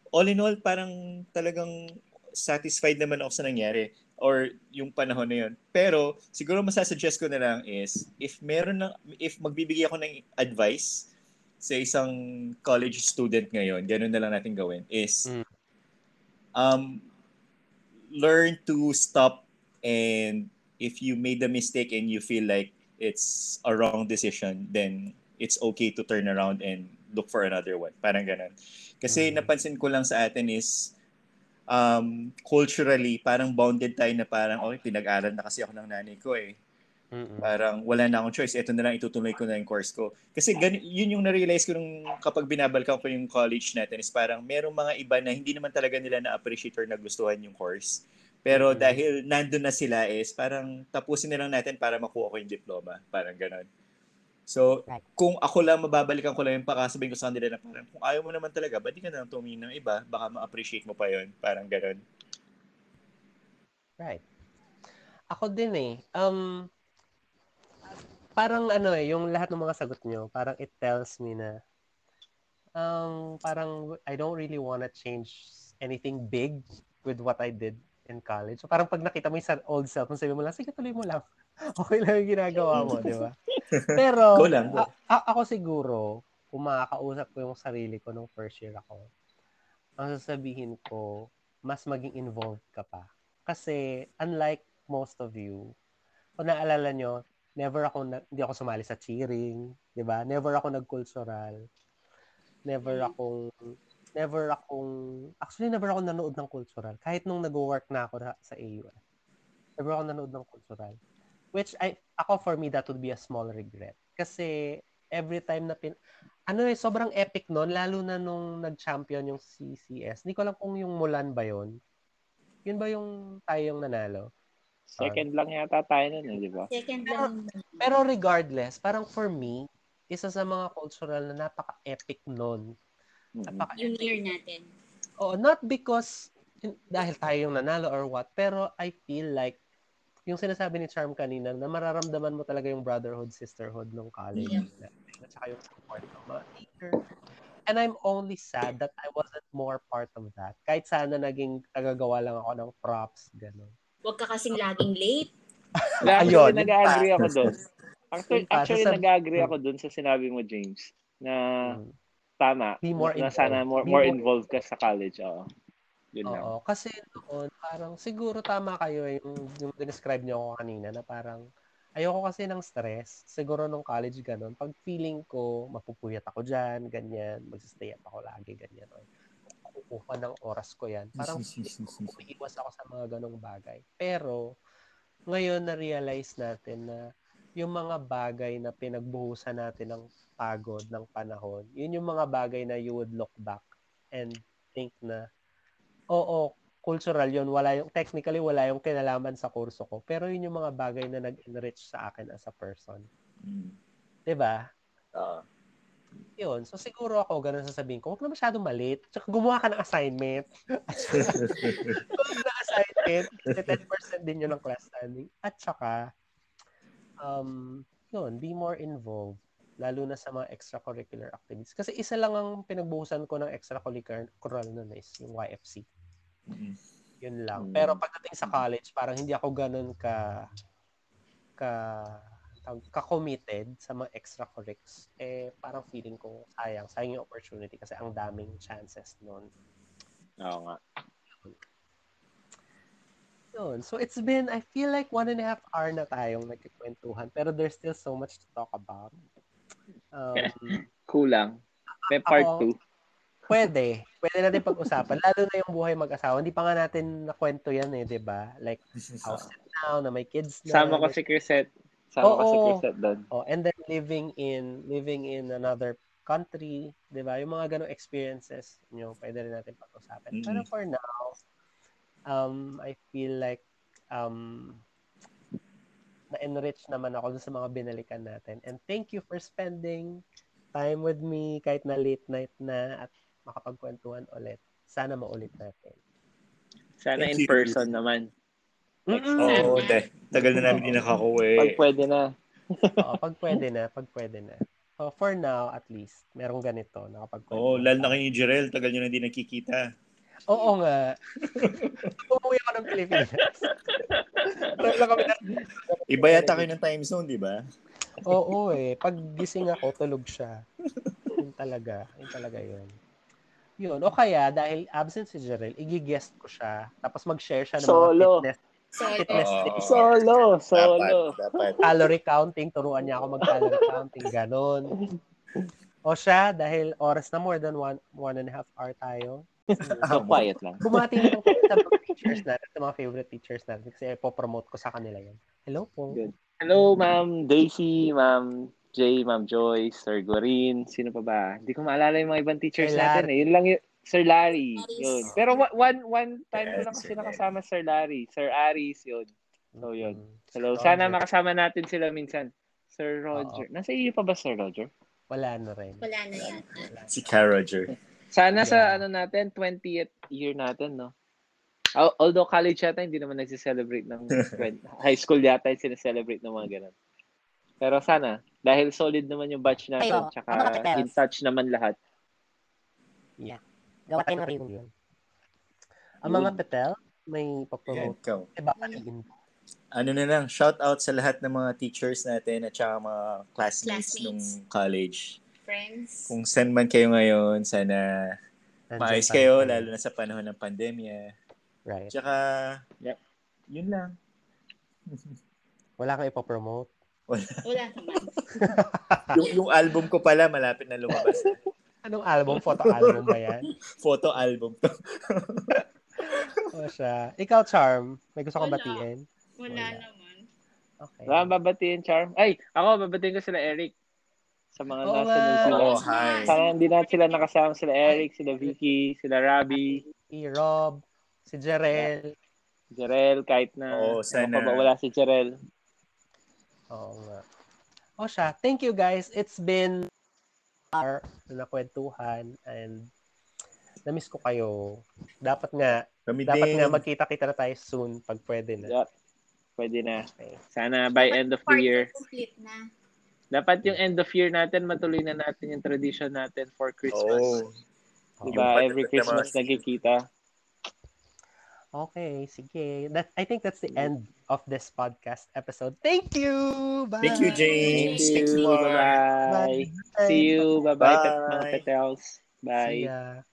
all in all, parang talagang satisfied naman ako sa nangyari or yung panahon na yun. Pero, siguro masasuggest ko na lang is, if meron na, if magbibigay ako ng advice sa isang college student ngayon, ganun na lang natin gawin, is, Mm. um, learn to stop and if you made a mistake and you feel like it's a wrong decision, then it's okay to turn around and look for another one. Parang ganun. Kasi Mhm. napansin ko lang sa atin is um, culturally, parang bounded tayo na parang, okay, pinag-aral na kasi ako ng nanay ko eh. Mm-mm. Parang wala na akong choice. Ito na lang, itutuloy ko na yung course ko. Kasi gan- yun yung na-realize ko nung kapag binabalkan ko yung college natin is parang merong mga iba na hindi naman talaga nila na-appreciate or nagustuhan yung course. Pero Mhm. dahil nandun na sila is parang tapusin na lang natin para makuha ko yung diploma. Parang ganon. So, Right. kung ako lang mababalikan ko lang yung pakasabihin ko sa kanila na parang kung ayaw mo naman talaga, ba't di ka na lang tumingin ng iba? Baka ma-appreciate mo pa yon Parang ganon. Right. Ako din eh. Um, parang ano eh, yung lahat ng mga sagot nyo, parang it tells me na um, parang I don't really wanna change anything big with what I did in college. So parang pag nakita mo yung old self, mo sabi mo lang, sige tuloy mo lang. okay lang yung ginagawa mo, di ba? Pero, Go lang, go. a- a- ako siguro, kung makakausap ko yung sarili ko nung first year ako, ang sasabihin ko, mas maging involved ka pa. Kasi, unlike most of you, kung naalala nyo, never ako, na, hindi ako sumali sa cheering, di ba? Never ako nag-cultural. Never akong, never akong, actually never ako nanood ng cultural. Kahit nung nag-work na ako na- sa AUS. Never ako nanood ng cultural. Which, I, ako for me, that would be a small regret. Kasi, every time na pin, ano eh, sobrang epic nun, lalo na nung nag-champion yung CCS. Hindi ko alam kung yung Mulan ba yun. Yun ba yung tayo yung nanalo? Second lang yata tayo nun, eh, di ba? Second lang. Pero regardless, parang for me, isa sa mga cultural na napaka-epic nun. Mhm. Napaka Yung year natin. Oh, not because dahil tayo yung nanalo or what, pero I feel like yung sinasabi ni Charm kanina na mararamdaman mo talaga yung brotherhood, sisterhood ng college. Yeah. At saka yung support ng mga teacher. And I'm only sad that I wasn't more part of that. Kahit sana naging tagagawa lang ako ng props, gano'n. Huwag ka kasing laging late. Actually, Ayun, yun nag-agree ako doon. Actually, actually nag-agree ako doon sa sinabi mo, James, na Mm. Tama. Be more na sana more, Be more more involved ka sa college. Oo. Yun lang. Oo, kasi noon, parang siguro tama kayo eh, yung, yung describe niyo ako kanina na parang Ayoko kasi ng stress. Siguro nung college ganun. Pag feeling ko, mapupuyat ako dyan, ganyan, magsistay up ako lagi, ganyan. Or, kukuha ng oras ko yan. Parang umiiwas ako sa mga ganong bagay. Pero, ngayon na-realize natin na yung mga bagay na pinagbuhusan natin ng pagod ng panahon, yun yung mga bagay na you would look back and think na, oo, cultural yun. Wala yung, technically, wala yung kinalaman sa kurso ko. Pero yun yung mga bagay na nag-enrich sa akin as a person. Mm. ba? Oo. Yun. So, siguro ako, ganun sasabihin ko, huwag na masyadong malit. Tsaka gumawa ka ng assignment. Gumawa ng assignment. Kasi 10% din yun ng class standing. At saka, um, yun, be more involved lalo na sa mga extracurricular activities. Kasi isa lang ang pinagbuhusan ko ng extracurricular nun is yung YFC. Mm. Yun lang. Mm. Pero pagdating sa college, parang hindi ako ganun ka ka ka-committed sa mga extracurrics. Eh, parang feeling ko sayang. Sayang yung opportunity kasi ang daming chances nun. Oo nga. Yun. So, it's been, I feel like one and a half hour na tayong nagkikwentuhan. Pero there's still so much to talk about. Um, Kulang. May part Ako- 2. pwede. Pwede natin pag-usapan. Lalo na yung buhay mag-asawa. Hindi pa nga natin nakwento yan eh, di ba? Like, house now, na may kids na. Sama ko si Chrisette. Sama ko si. Chrisette doon. Oh, and then living in living in another country, 'di ba? Yung mga ganong experiences, nyo, pwede rin natin pag-usapan. Mm-mm. Pero for now, um I feel like um na-enrich naman ako sa mga binalikan natin. And thank you for spending time with me kahit na late night na at makapagkwentuhan ulit. Sana maulit natin. Sana Thank in you. person naman. Time. Oo, te. Tagal na namin din Pag nakakuwi. pwede na. Oo, pag pwede na, pag pwede na. So for now, at least, merong ganito. Nakapagkwentuhan. Oo, lalo na kayo ni Jerel. Tagal nyo na hindi nakikita. Oo nga. Umuwi ako ng Pilipinas. Parang lang kami na... Iba yata kayo ng time zone, di ba? Oo eh. Pag gising ako, tulog siya. Yun talaga. Yun talaga yun. Yun. O kaya, dahil absent si Jerel, igigest ko siya. Tapos mag-share siya ng Solo. mga fitness, So, fitness Oo. tips. Solo. Solo. Dapat, dapat. Calorie counting. Turuan niya ako mag-calorie counting. Ganon. O siya, dahil oras na more than one, one and a half hour tayo. So, quiet lang. Bumati na sa mga teachers natin, sa mga favorite teachers natin kasi po-promote ko sa kanila yan. Hello po. Good. Hello, Ma'am Daisy, Ma'am Jay, Ma'am Joyce, Sir Gorin, sino pa ba? Hindi ko maalala yung mga ibang teachers Sir natin eh. Yun lang yun. Sir Larry, Aris. yun. Pero one one time ko Yes, lang kasi Sir nakasama Sir Larry. Sir Aris, yun. So, yun. Mm. Hello, sana makasama natin sila minsan. Sir Roger. Nasa iyo pa ba, Sir Roger? Wala na rin. wala na yata. Si Ka Roger. Sana sa Yeah. ano natin, 20th year natin, no? Al- Although college yata, hindi naman nagsiselebrate ng 20 high school yata yung sineselebrate ng mga ganun. Pero sana, dahil solid naman yung batch natin, Kayo, tsaka in touch naman lahat. Gawa tayo ng review. yun? Ang mga petel, may Yan, papromote. ikaw. Baka tingin ko. Ano na lang, shout out sa lahat ng mga teachers natin at saka mga classmates, Classmates. nung college. Friends. Kung saan man kayo ngayon, sana maayos kayo, rin. lalo na sa panahon ng pandemya. Right. Tsaka, yep, yun lang. Wala kang ipopromote. Wala naman. yung, yung album ko pala, malapit na lumabas. Anong album? Photo album ba yan? Photo album to. O siya. Ikaw, Charm, may gusto kong Wala. batiin? Wala Wala. naman. Okay. Wala babatiin, Charm? Ay, ako, babatiin ko sila Eric. Sa mga Oo nasa. New Zealand. Oh, hi. Sana hindi natin sila nakasama. Sila Eric, sila Vicky, sila Rabi, Si Rob, si Jerel. Jerel, kahit na Oo, ano sana. pa ba, wala si Jerel. Oo nga. O siya. Thank you guys. It's been our na kwentuhan and na-miss ko kayo. Dapat nga, Kami dapat din. nga magkita-kita na tayo soon pag pwede na. Yeah. Pwede na. Okay. Sana by end of the year. complete na. Dapat yung end of year natin, matuloy na natin yung tradition natin for Christmas. Oh. Diba? Yung Every Christmas mga nagkikita. Okay, sige. That I think that's the end of this podcast episode. Thank you. Bye. Thank you, James. Thank Thank you, you. Mark. Bye-bye. Bye. See you. Bye-bye, Bye. pet- Bye. ya.